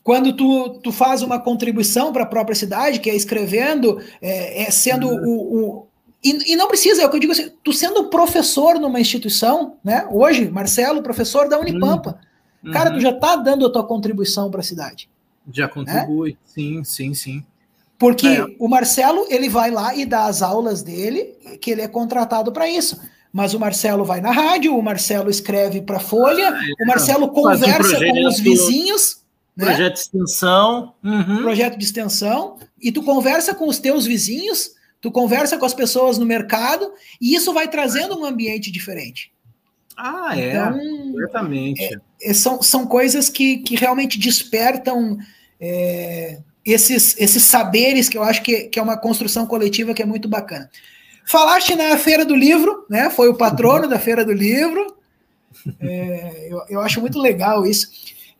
Quando tu, tu faz uma contribuição para a própria cidade, que é escrevendo, é, é sendo uhum. o, o e, e, não precisa, é o que eu digo assim, tu sendo professor numa instituição, né? Hoje, Marcelo, professor da Unipampa, uhum. cara, tu já está dando a tua contribuição para a cidade. Já contribui, né? sim, sim, sim. Porque é. o Marcelo, ele vai lá e dá as aulas dele, que ele é contratado para isso. Mas o Marcelo vai na rádio, o Marcelo escreve para Folha, ah, o Marcelo conversa um com os vizinhos. Né? Projeto de extensão. Uhum. Projeto de extensão. E tu conversa com os teus vizinhos, tu conversa com as pessoas no mercado, e isso vai trazendo um ambiente diferente. Ah, é. Então, Exatamente. É, é, são, são coisas que, que realmente despertam. É, esses, esses saberes que eu acho que, que é uma construção coletiva que é muito bacana. Falaste na Feira do Livro, né? Foi o patrono da Feira do Livro. É, eu, eu acho muito legal isso.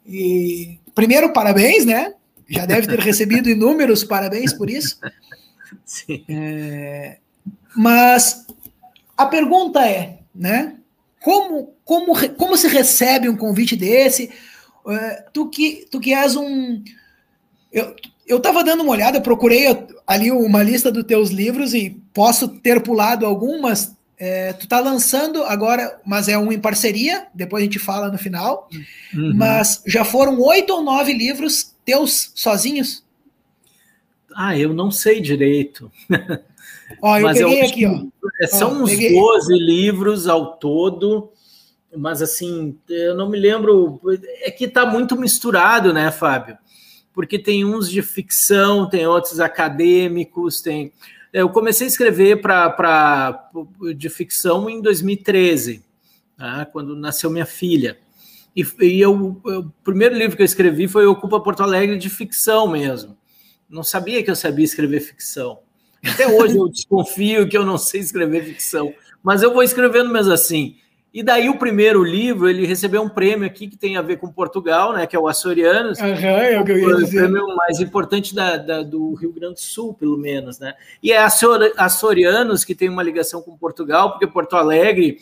E primeiro, parabéns, né? Já deve ter recebido inúmeros parabéns por isso. (laughs) Sim. É, mas a pergunta é, né? Como, como, como se recebe um convite desse? É, tu, que, tu que és um. Eu, eu estava dando uma olhada, procurei ali uma lista dos teus livros e posso ter pulado algumas. É, tu está lançando agora, mas é um em parceria, depois a gente fala no final. Uhum. Mas já foram oito ou nove livros teus sozinhos? Ah, eu não sei direito. Ó, eu mas peguei eu, aqui, ó. É, são ó, uns peguei. 12 livros ao todo, mas assim, eu não me lembro. É que está muito misturado, né, Fábio? porque tem uns de ficção, tem outros acadêmicos, tem. Eu comecei a escrever para de ficção em 2013, né, quando nasceu minha filha. E, e eu, eu, o primeiro livro que eu escrevi foi Ocupa Porto Alegre de ficção mesmo. Não sabia que eu sabia escrever ficção. Até hoje eu (laughs) desconfio que eu não sei escrever ficção, mas eu vou escrevendo mesmo assim. E daí o primeiro livro, ele recebeu um prêmio aqui que tem a ver com Portugal, né, que é o Açorianos. Uhum, é o que eu ia dizer. O prêmio mais importante da, da, do Rio Grande do Sul, pelo menos, né? E é Açorianos que tem uma ligação com Portugal, porque Porto Alegre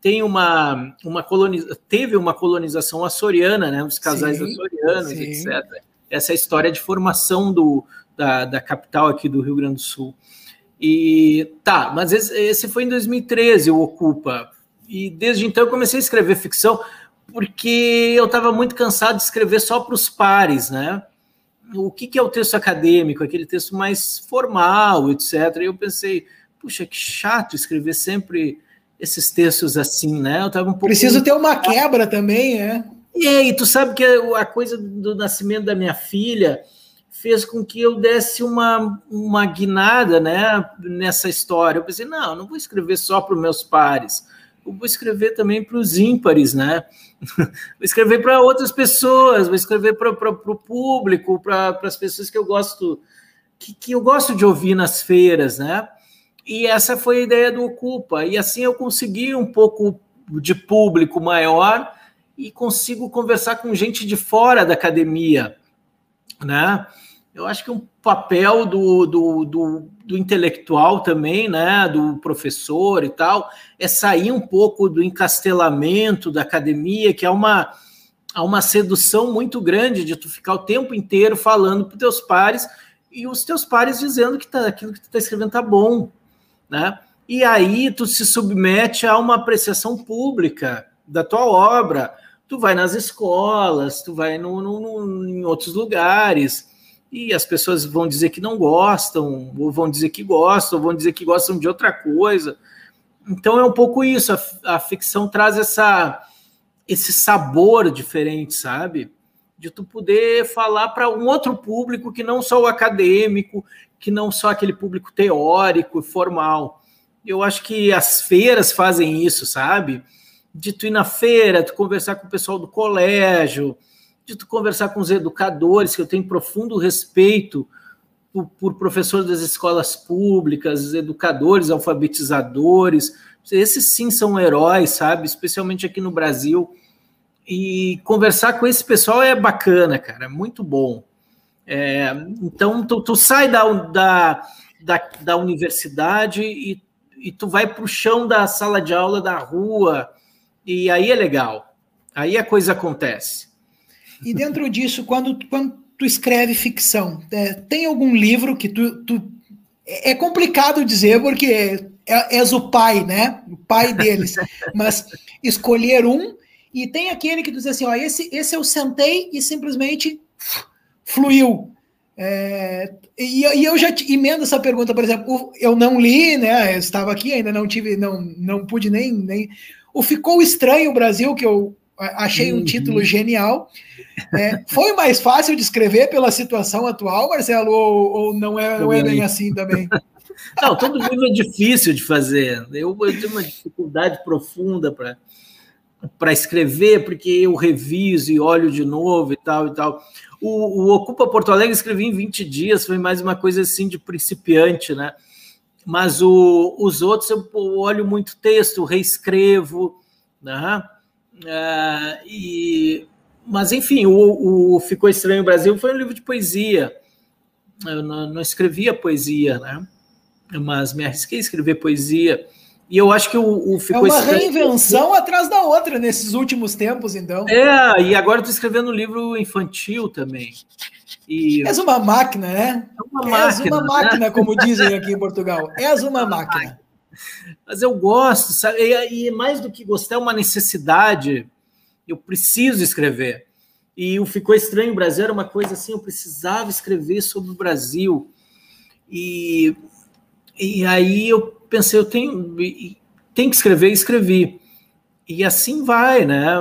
tem uma, uma coloniza, teve uma colonização açoriana, né, os casais sim, açorianos, sim. etc. Essa história de formação do, da, da capital aqui do Rio Grande do Sul. E tá, mas esse, esse foi em 2013, o Ocupa e desde então eu comecei a escrever ficção porque eu estava muito cansado de escrever só para os pares, né? O que, que, é o texto acadêmico, aquele texto mais formal, etc. E eu pensei, puxa, que chato escrever sempre esses textos assim, né? Eu tava um pouco. Preciso ter uma quebra também, é. E aí, tu sabe que a coisa do nascimento da minha filha fez com que eu desse uma, uma guinada né, nessa história. Eu pensei, não, não vou escrever só para os meus pares eu vou escrever também para os ímpares, né? (laughs) vou escrever para outras pessoas, vou escrever para o público, para as pessoas que eu gosto, que, que eu gosto de ouvir nas feiras, né? E essa foi a ideia do Ocupa. E assim eu consegui um pouco de público maior e consigo conversar com gente de fora da academia, né? Eu acho que um papel do, do, do, do, intelectual também, né, do professor e tal, é sair um pouco do encastelamento da academia, que é uma, uma sedução muito grande de tu ficar o tempo inteiro falando para teus pares e os teus pares dizendo que tá, aquilo que tu está escrevendo tá bom, né? E aí tu se submete a uma apreciação pública da tua obra. Tu vai nas escolas, tu vai no, no, no em outros lugares e as pessoas vão dizer que não gostam, ou vão dizer que gostam, ou vão dizer que gostam de outra coisa. Então é um pouco isso, a, a ficção traz essa, esse sabor diferente, sabe? De tu poder falar para um outro público que não só o acadêmico, que não só aquele público teórico e formal. Eu acho que as feiras fazem isso, sabe? De tu ir na feira, tu conversar com o pessoal do colégio, de tu conversar com os educadores, que eu tenho profundo respeito por, por professores das escolas públicas, educadores, alfabetizadores. Esses sim são heróis, sabe? Especialmente aqui no Brasil. E conversar com esse pessoal é bacana, cara, é muito bom. É, então, tu, tu sai da, da, da, da universidade e, e tu vai para o chão da sala de aula da rua, e aí é legal. Aí a coisa acontece. E dentro disso, quando, quando tu escreve ficção, é, tem algum livro que tu, tu. É complicado dizer, porque é, és o pai, né? O pai deles. (laughs) Mas escolher um, e tem aquele que tu diz assim: ó, esse, esse eu sentei e simplesmente fluiu. É, e, e, eu já te, emendo essa pergunta, por exemplo, eu não li, né? Eu estava aqui, ainda não tive, não, não pude nem, nem. O Ficou Estranho o Brasil, que eu achei um uhum. título genial. É, foi mais fácil de escrever pela situação atual, Marcelo, ou, ou não, é, não é bem assim também? (laughs) Não, todo livro é difícil de fazer. Eu, eu tenho uma dificuldade profunda para para escrever, porque eu reviso e olho de novo e tal e tal. O, o, Ocupa Porto Alegre escrevi em 20 dias, foi mais uma coisa assim de principiante, né? Mas o, os outros eu olho muito texto, reescrevo, né? Uh, e, mas enfim, o, o Ficou Estranho Brasil foi um livro de poesia. Eu não, não escrevia poesia, né? Mas me arrisquei a escrever poesia. E eu acho que o, o ficou É uma reinvenção atrás da outra nesses últimos tempos, então. É, e agora estou escrevendo um livro infantil também. E... És uma máquina, né? É uma És máquina, uma máquina, né? como dizem aqui em Portugal. És uma (laughs) máquina. Mas eu gosto, sabe? E, e mais do que gostar, é uma necessidade. Eu preciso escrever. E o Ficou Estranho o Brasil era uma coisa assim, eu precisava escrever sobre o Brasil. E, e aí eu pensei, eu tenho, tem que escrever, e escrevi. E assim vai, né?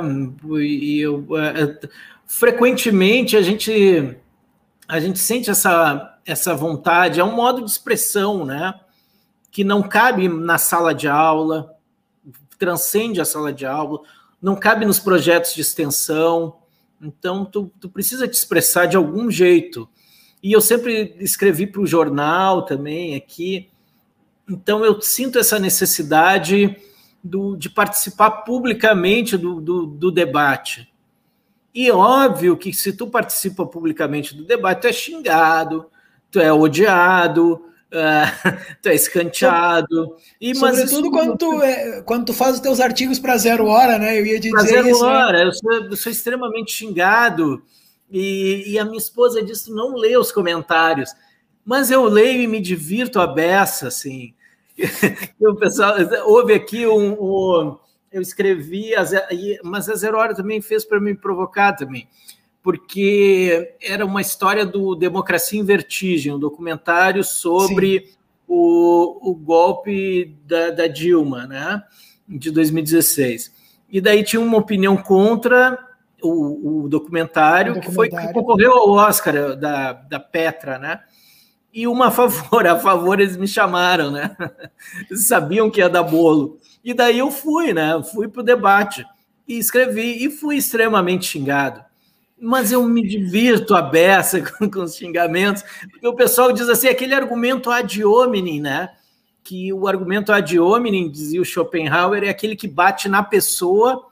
E eu, é, frequentemente a gente a gente sente essa essa vontade, é um modo de expressão, né? Que não cabe na sala de aula, transcende a sala de aula, não cabe nos projetos de extensão. Então, tu, tu precisa te expressar de algum jeito. E eu sempre escrevi para o jornal também aqui. Então, eu sinto essa necessidade do, de participar publicamente do, do, do, debate. E óbvio que se tu participa publicamente do debate, tu é xingado, tu é odiado, uh, (laughs) tu é escanteado. E, Sobretudo quando, tu, é, quando tu faz os teus artigos para zero hora, né? Eu ia dizer zero isso. Né? Hora, né? eu, sou, eu sou extremamente xingado. E, e, a minha esposa disse: não lê os comentários. Mas eu leio e me divirto a beça, assim. (laughs) o pessoal houve aqui um, um eu escrevi, mas a Zero Hora também fez para me provocar também, porque era uma história do Democracia em Vertigem, um documentário sobre o, o, golpe da, da, Dilma, né, de 2016. E daí tinha uma opinião contra o, o documentário, o documentário. que foi que concorreu ao Oscar da, da Petra, né? e uma a favor. A favor eles me chamaram, né? (laughs) Eles sabiam que ia dar bolo. E daí eu fui, né? Fui para o debate e escrevi e fui extremamente xingado. Mas eu me divirto a beça (laughs) com, com os xingamentos, porque o pessoal diz assim, aquele argumento ad hominem, né? Que o argumento ad hominem, dizia o Schopenhauer, é aquele que bate na pessoa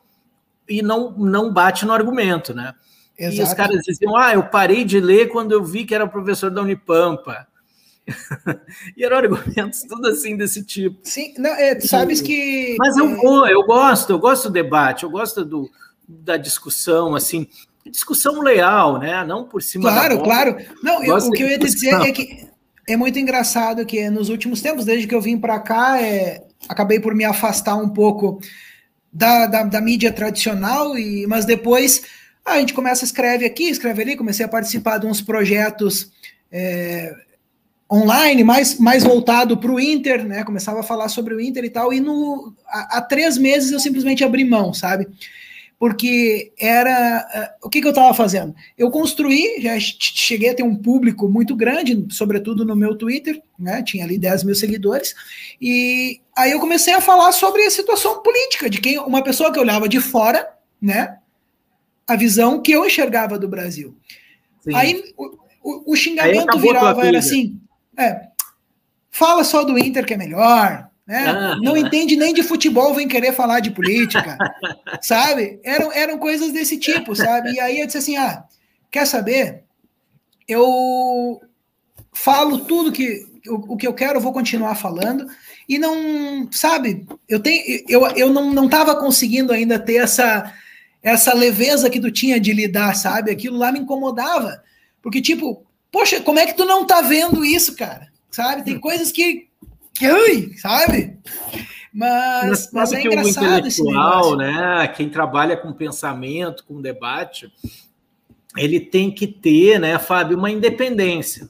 e não, não bate no argumento, né? Exato. E os caras diziam: Ah, eu parei de ler quando eu vi que era professor da Unipampa. (laughs) e eram argumentos tudo assim desse tipo. Sim, não, é, sabes que. Mas eu, é... eu gosto, eu gosto do debate, eu gosto do, da discussão, assim, discussão leal, né? Não por cima Claro, claro. Não, eu, o que eu ia dizer é que é muito engraçado que nos últimos tempos, desde que eu vim para cá, é, acabei por me afastar um pouco da, da, da mídia tradicional, e, mas depois a gente começa, escreve aqui, escreve ali, comecei a participar de uns projetos é, online, mais, mais voltado para o Inter, né? Começava a falar sobre o Inter e tal, e no, há, há três meses eu simplesmente abri mão, sabe? Porque era. Uh, o que, que eu estava fazendo? Eu construí, já cheguei a ter um público muito grande, sobretudo no meu Twitter, né? Tinha ali 10 mil seguidores, e aí eu comecei a falar sobre a situação política, de quem uma pessoa que olhava de fora, né? a visão que eu enxergava do Brasil. Sim. Aí o, o, o xingamento virava, era assim, é, fala só do Inter que é melhor, né? Ah, não entende nem de futebol, vem querer falar de política, (laughs) sabe? Eram, eram coisas desse tipo, sabe? E aí eu disse assim, ah, quer saber? Eu falo tudo que o, o que eu quero, eu vou continuar falando. E não, sabe, eu tenho eu, eu não, não tava conseguindo ainda ter essa essa leveza que tu tinha de lidar, sabe? Aquilo lá me incomodava. Porque, tipo, poxa, como é que tu não tá vendo isso, cara? Sabe? Tem coisas que. que ui, sabe? Mas, mas, é engraçado esse negócio. né? Quem trabalha com pensamento, com debate, ele tem que ter, né, Fábio, uma independência.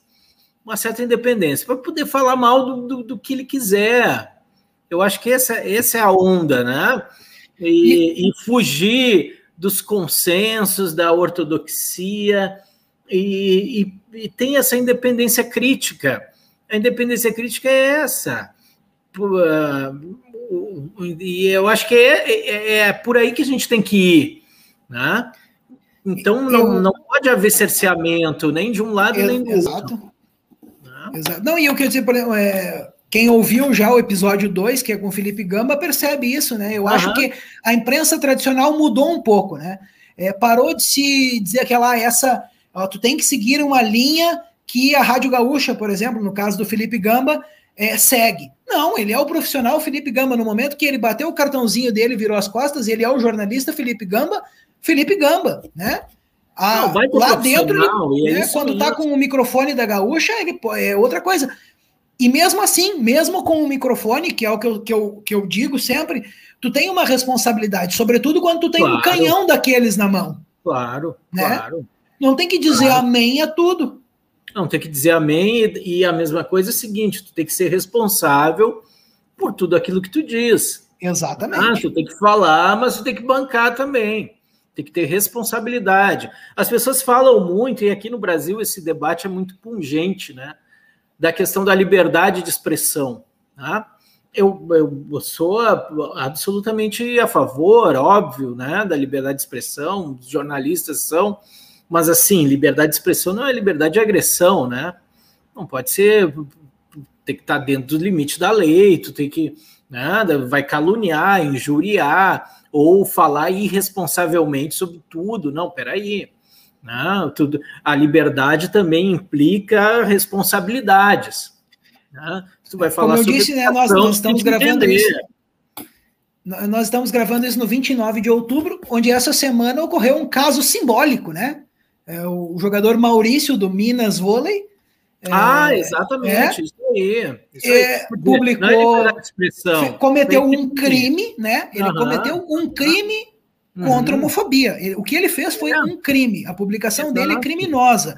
Uma certa independência, para poder falar mal do, do, do, que ele quiser. Eu acho que essa, essa é a onda, né? E, e, e fugir dos consensos, da ortodoxia, e, e, e, tem essa independência crítica. A independência crítica é essa. Ah, e eu acho que é, é, é por aí que a gente tem que ir. Né? Então não, não pode haver cerceamento nem de um lado nem do exato. outro. Né? Exato. Não, e eu quero dizer, por exemplo, é, quem ouviu já o episódio 2, que é com o Felipe Gamba, percebe isso, né? Eu uhum. acho que a imprensa tradicional mudou um pouco, né? É, parou de se dizer aquela ah, essa, tu tem que seguir uma linha que a Rádio Gaúcha, por exemplo, no caso do Felipe Gamba, é, segue. Não, ele é o profissional Felipe Gamba. No momento que ele bateu o cartãozinho dele, virou as costas, ele é o jornalista Felipe Gamba, Felipe Gamba, né? Ah, Não, lá dentro, ele, é né, quando tá com o microfone da gaúcha, ele é outra coisa. E mesmo assim, mesmo com o microfone, que é o que eu, que eu, que eu digo sempre, tu tem uma responsabilidade, sobretudo quando tu tem claro. um canhão daqueles na mão. Claro, né? claro. Não tem que dizer amém a tudo. Não, tem que dizer amém, e, e a mesma coisa é o seguinte: tu tem que ser responsável por tudo aquilo que tu diz. Exatamente. Ah, tu tem que falar, mas tu tem que bancar também. Tem que ter responsabilidade. As pessoas falam muito, e aqui no Brasil esse debate é muito pungente, né? da questão da liberdade de expressão. Tá? Eu, eu sou absolutamente a favor, óbvio, né, da liberdade de expressão, os jornalistas são, mas assim, liberdade de expressão não é liberdade de agressão, né? Não pode ser, tem que estar dentro do limite da lei, tu tem que, né, vai caluniar, injuriar, ou falar irresponsavelmente sobre tudo. Não, peraí. Né? Tudo, a liberdade também implica responsabilidades. Né? Tu vai falar Como eu disse, né, nós, nós estamos gravando entender. isso. Nós estamos gravando isso no 29 de outubro, onde essa semana ocorreu um caso simbólico, né? É, o jogador Maurício do Minas Vôlei. É, ah, exatamente, é, isso aí. Isso aí. É, publicou, cometeu um crime, né? Ele uhum. cometeu um crime contra a uhum. homofobia. O que ele fez foi é. um crime. A publicação Exato. dele é criminosa.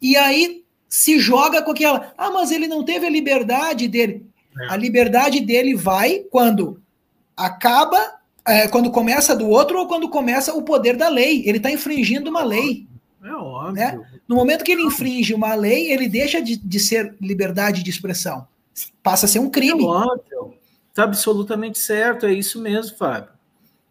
E aí se joga com aquela. Ah, mas ele não teve a liberdade dele. É. A liberdade dele vai quando acaba, é, quando começa do outro ou quando começa o poder da lei. Ele está infringindo uma lei. É óbvio. Né? No momento que ele infringe uma lei, ele deixa de, de ser liberdade de expressão. Passa a ser um crime. É óbvio. Está absolutamente certo, é isso mesmo, Fábio.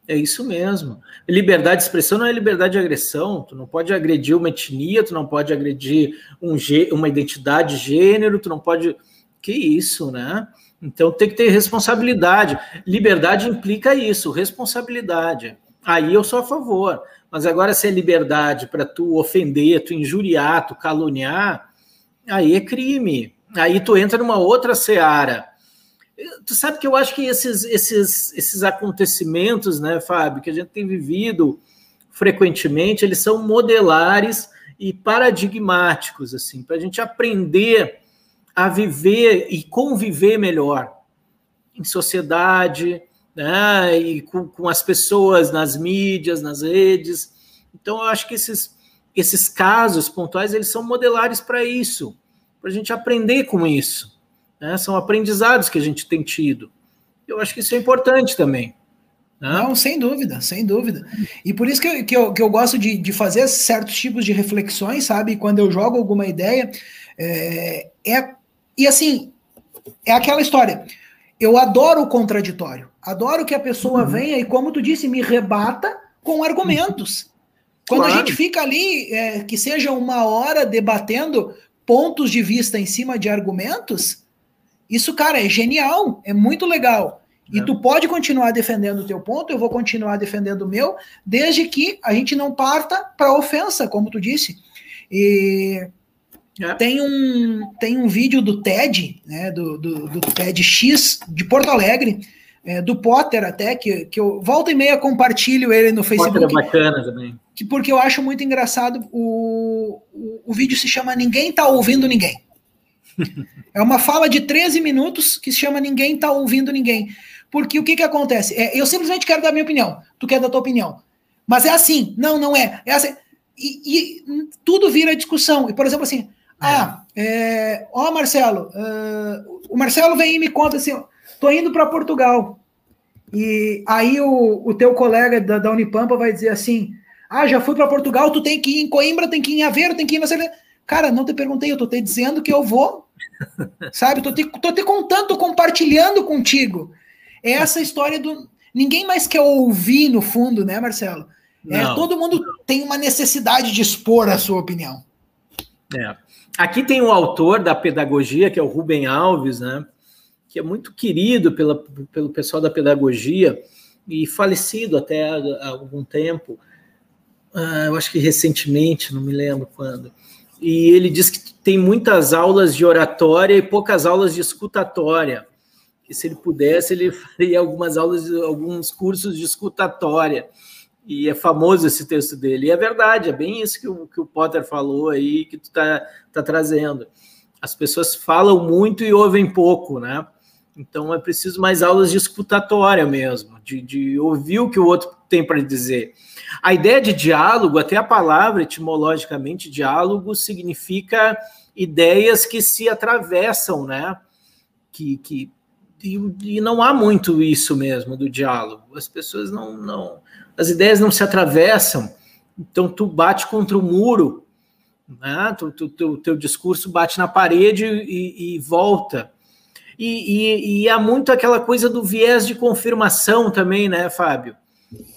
É isso mesmo. Liberdade de expressão não é liberdade de agressão. Tu não pode agredir uma etnia, tu não pode agredir um uma identidade de gênero, tu não pode. Que isso, né? Então tem que ter responsabilidade. Liberdade implica isso, responsabilidade. Aí eu sou a favor. Mas agora, se é liberdade para tu ofender, tu injuriar, tu caluniar, aí é crime. Aí tu entra numa outra seara Tu sabe que eu acho que esses, esses, esses acontecimentos, né, Fábio, que a gente tem vivido frequentemente, eles são modelares e paradigmáticos, assim, para a gente aprender a viver e conviver melhor em sociedade, né, e com, com as pessoas nas mídias, nas redes. Então, eu acho que esses, esses casos pontuais, eles são modelares para isso, para a gente aprender com isso. Né? São aprendizados que a gente tem tido. Eu acho que isso é importante também. Né? Não, sem dúvida, sem dúvida. E por isso que eu, que eu, que eu gosto de, de fazer certos tipos de reflexões, sabe? Quando eu jogo alguma ideia, é, é e assim, é aquela história. Eu adoro o contraditório. Adoro que a pessoa uhum. venha e, como tu disse, me rebata com argumentos. Quando claro. a gente fica ali, é, que seja uma hora debatendo pontos de vista em cima de argumentos, isso, cara, é genial, é muito legal. E é. tu pode continuar defendendo o teu ponto, eu vou continuar defendendo o meu, desde que a gente não parta para ofensa, como tu disse. E É. Tem, um, tem um vídeo do TED, né, do, do, do TEDx de Porto Alegre, é, do Potter até, que, que eu volta e meia compartilho ele no Facebook. Potter é bacana também. Que, porque eu acho muito engraçado, o, o, o vídeo se chama Ninguém Tá Ouvindo Ninguém. (laughs) é uma fala de 13 minutos que se chama Ninguém Tá Ouvindo Ninguém. Porque o que que acontece? É, eu simplesmente quero dar minha opinião, tu quer dar tua opinião. Mas é assim, não, não é. É assim, e, e tudo vira discussão. E, por exemplo, assim, ah, é, ó, Marcelo, uh, o Marcelo vem e me conta assim: tô indo para Portugal. E aí o, o teu colega da, da Unipampa vai dizer assim: ah, já fui para Portugal, tu tem que ir em Coimbra, tem que ir em Aveiro, tem que ir na Cerveja. Cara, não te perguntei, eu tô te dizendo que eu vou. (laughs) Sabe? Tô te, tô te contando, tô compartilhando contigo. É essa história do. Ninguém mais quer ouvir no fundo, né, Marcelo? É, todo mundo tem uma necessidade de expor a sua opinião. É. Aqui tem um autor da pedagogia, que é o Rubem Alves, né? Que é muito querido pela, pelo pessoal da pedagogia e falecido até há algum tempo. Uh, eu acho que recentemente, não me lembro quando. E ele diz que tem muitas aulas de oratória e poucas aulas de escutatória. E se ele pudesse, ele (laughs) faria algumas aulas, alguns cursos de escutatória e é famoso esse texto dele. E é verdade, é bem isso que o, que o Potter falou aí, que tu tá, tá trazendo. As pessoas falam muito e ouvem pouco, né? Então é preciso mais aulas de escutatória mesmo, de, de ouvir o que o outro tem para dizer. A ideia de diálogo, até a palavra etimologicamente, diálogo significa ideias que se atravessam, né? Que, que e, e, não há muito isso mesmo do diálogo. As pessoas não, não as ideias não se atravessam, então tu bate contra o muro, né? tu, tu, teu, teu discurso bate na parede e, e volta. E, e, e, há muito aquela coisa do viés de confirmação também, né, Fábio?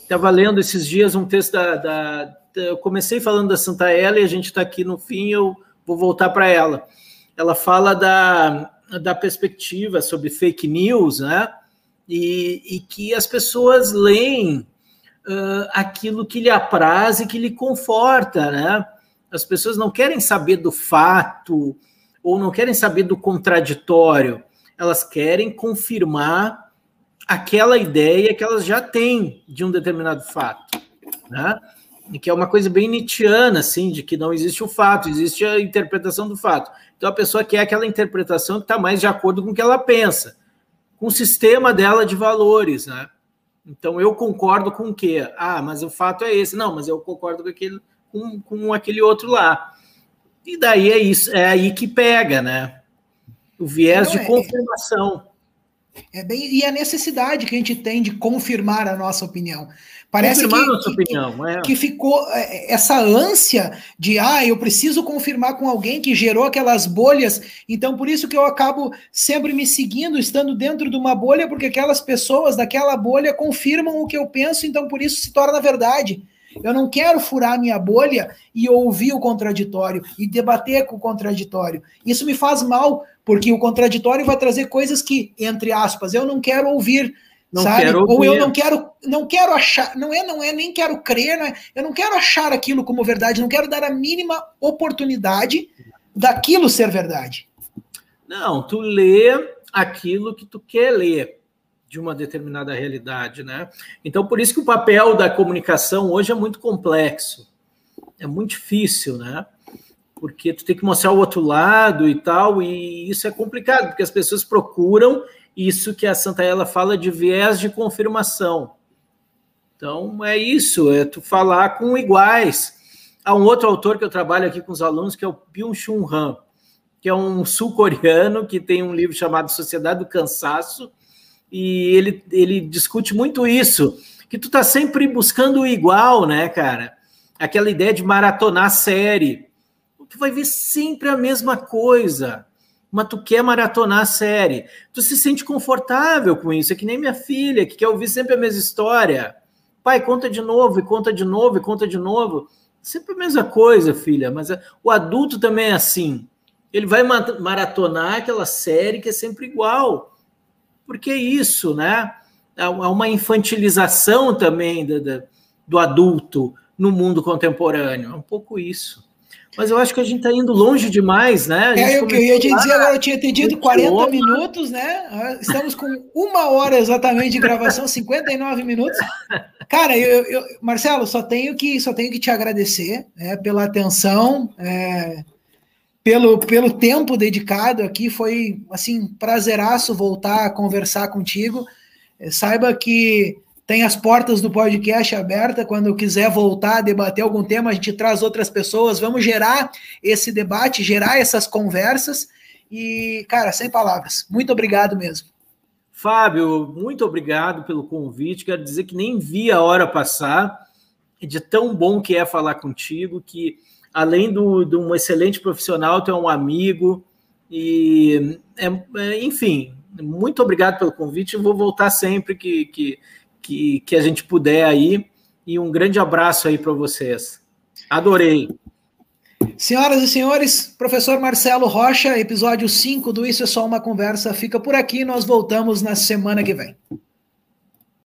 Estava lendo esses dias um texto da, da, da, Eu comecei falando da Santa Ela e a gente está aqui no fim, eu vou voltar para ela. Ela fala da, da perspectiva sobre fake news, né? E, e que as pessoas leem uh, aquilo que lhe apraz e que lhe conforta, né? As pessoas não querem saber do fato ou não querem saber do contraditório, elas querem confirmar aquela ideia que elas já têm de um determinado fato, né? E que é uma coisa bem nietzschiana, assim, de que não existe o fato, existe a interpretação do fato. Então a pessoa quer aquela interpretação que está mais de acordo com o que ela pensa, com o sistema dela de valores, né? Então eu concordo com o quê? Ah, mas o fato é esse. Não, mas eu concordo com aquele, com, com aquele outro lá. E daí é isso, é aí que pega, né? O viés Não, de é, confirmação. É, é bem, e a necessidade que a gente tem de confirmar a nossa opinião. Parece confirmar que, nossa que, opinião, é. que ficou é, essa ânsia de ah, eu preciso confirmar com alguém que gerou aquelas bolhas. Então, por isso que eu acabo sempre me seguindo, estando dentro de uma bolha, porque aquelas pessoas daquela bolha confirmam o que eu penso, então por isso se torna verdade. Eu não quero furar minha bolha e ouvir o contraditório e debater com o contraditório. Isso me faz mal, porque o contraditório vai trazer coisas que, entre aspas, eu não quero ouvir não sabe? Quero Ou eu não quero, não quero achar, não é, não é nem quero crer, né? eu não quero achar aquilo como verdade, não quero dar a mínima oportunidade daquilo ser verdade. Não, tu lê aquilo que tu quer ler de uma determinada realidade, né? Então, por isso que o papel da comunicação hoje é muito complexo, é muito difícil, né? Porque tu tem que mostrar o outro lado e tal, e isso é complicado, porque as pessoas procuram isso que a Santa Ela fala de viés de confirmação. Então, é isso, é tu falar com iguais. Há um outro autor que eu trabalho aqui com os alunos, que é o Byung-Chun Han, que é um sul-coreano que tem um livro chamado Sociedade do Cansaço, e ele, ele discute muito isso, que tu tá sempre buscando o igual, né, cara? Aquela ideia de maratonar série. Tu vai ver sempre a mesma coisa mas tu quer maratonar a série. Tu se sente confortável com isso. É que nem minha filha, que quer ouvir sempre a mesma história. Pai, conta de novo, e conta de novo, e conta de novo. Sempre a mesma coisa, filha. Mas o adulto também é assim. Ele vai maratonar aquela série que é sempre igual. Porque é isso, né? Há uma infantilização também do, do adulto no mundo contemporâneo. É um pouco isso. Mas eu acho que a gente está indo longe demais, né? É, eu, eu ia te dizer agora, eu tinha entendido 40 minutos, né? Ah, estamos com uma hora exatamente de gravação, 59 minutos. Cara, eu, eu, Marcelo, só tenho que só tenho que te agradecer né, pela atenção, é, pelo, pelo tempo dedicado aqui. Foi assim, prazeraço voltar a conversar contigo. É, saiba que tem as portas do podcast aberta. Quando quiser voltar a debater algum tema, a gente traz outras pessoas. Vamos gerar esse debate, gerar essas conversas. E, cara, sem palavras. Muito obrigado mesmo. Fábio, muito obrigado pelo convite. Quero dizer que nem vi a hora passar. De tão bom que é falar contigo, que além do, de um excelente profissional, tu é um amigo. E, é, é, enfim, muito obrigado pelo convite. Vou voltar sempre que, que que, que a gente puder aí. E um grande abraço aí para vocês. Adorei. Senhoras e senhores, professor Marcelo Rocha, episódio 5 do Isso é Só uma Conversa, fica por aqui. Nós voltamos na semana que vem.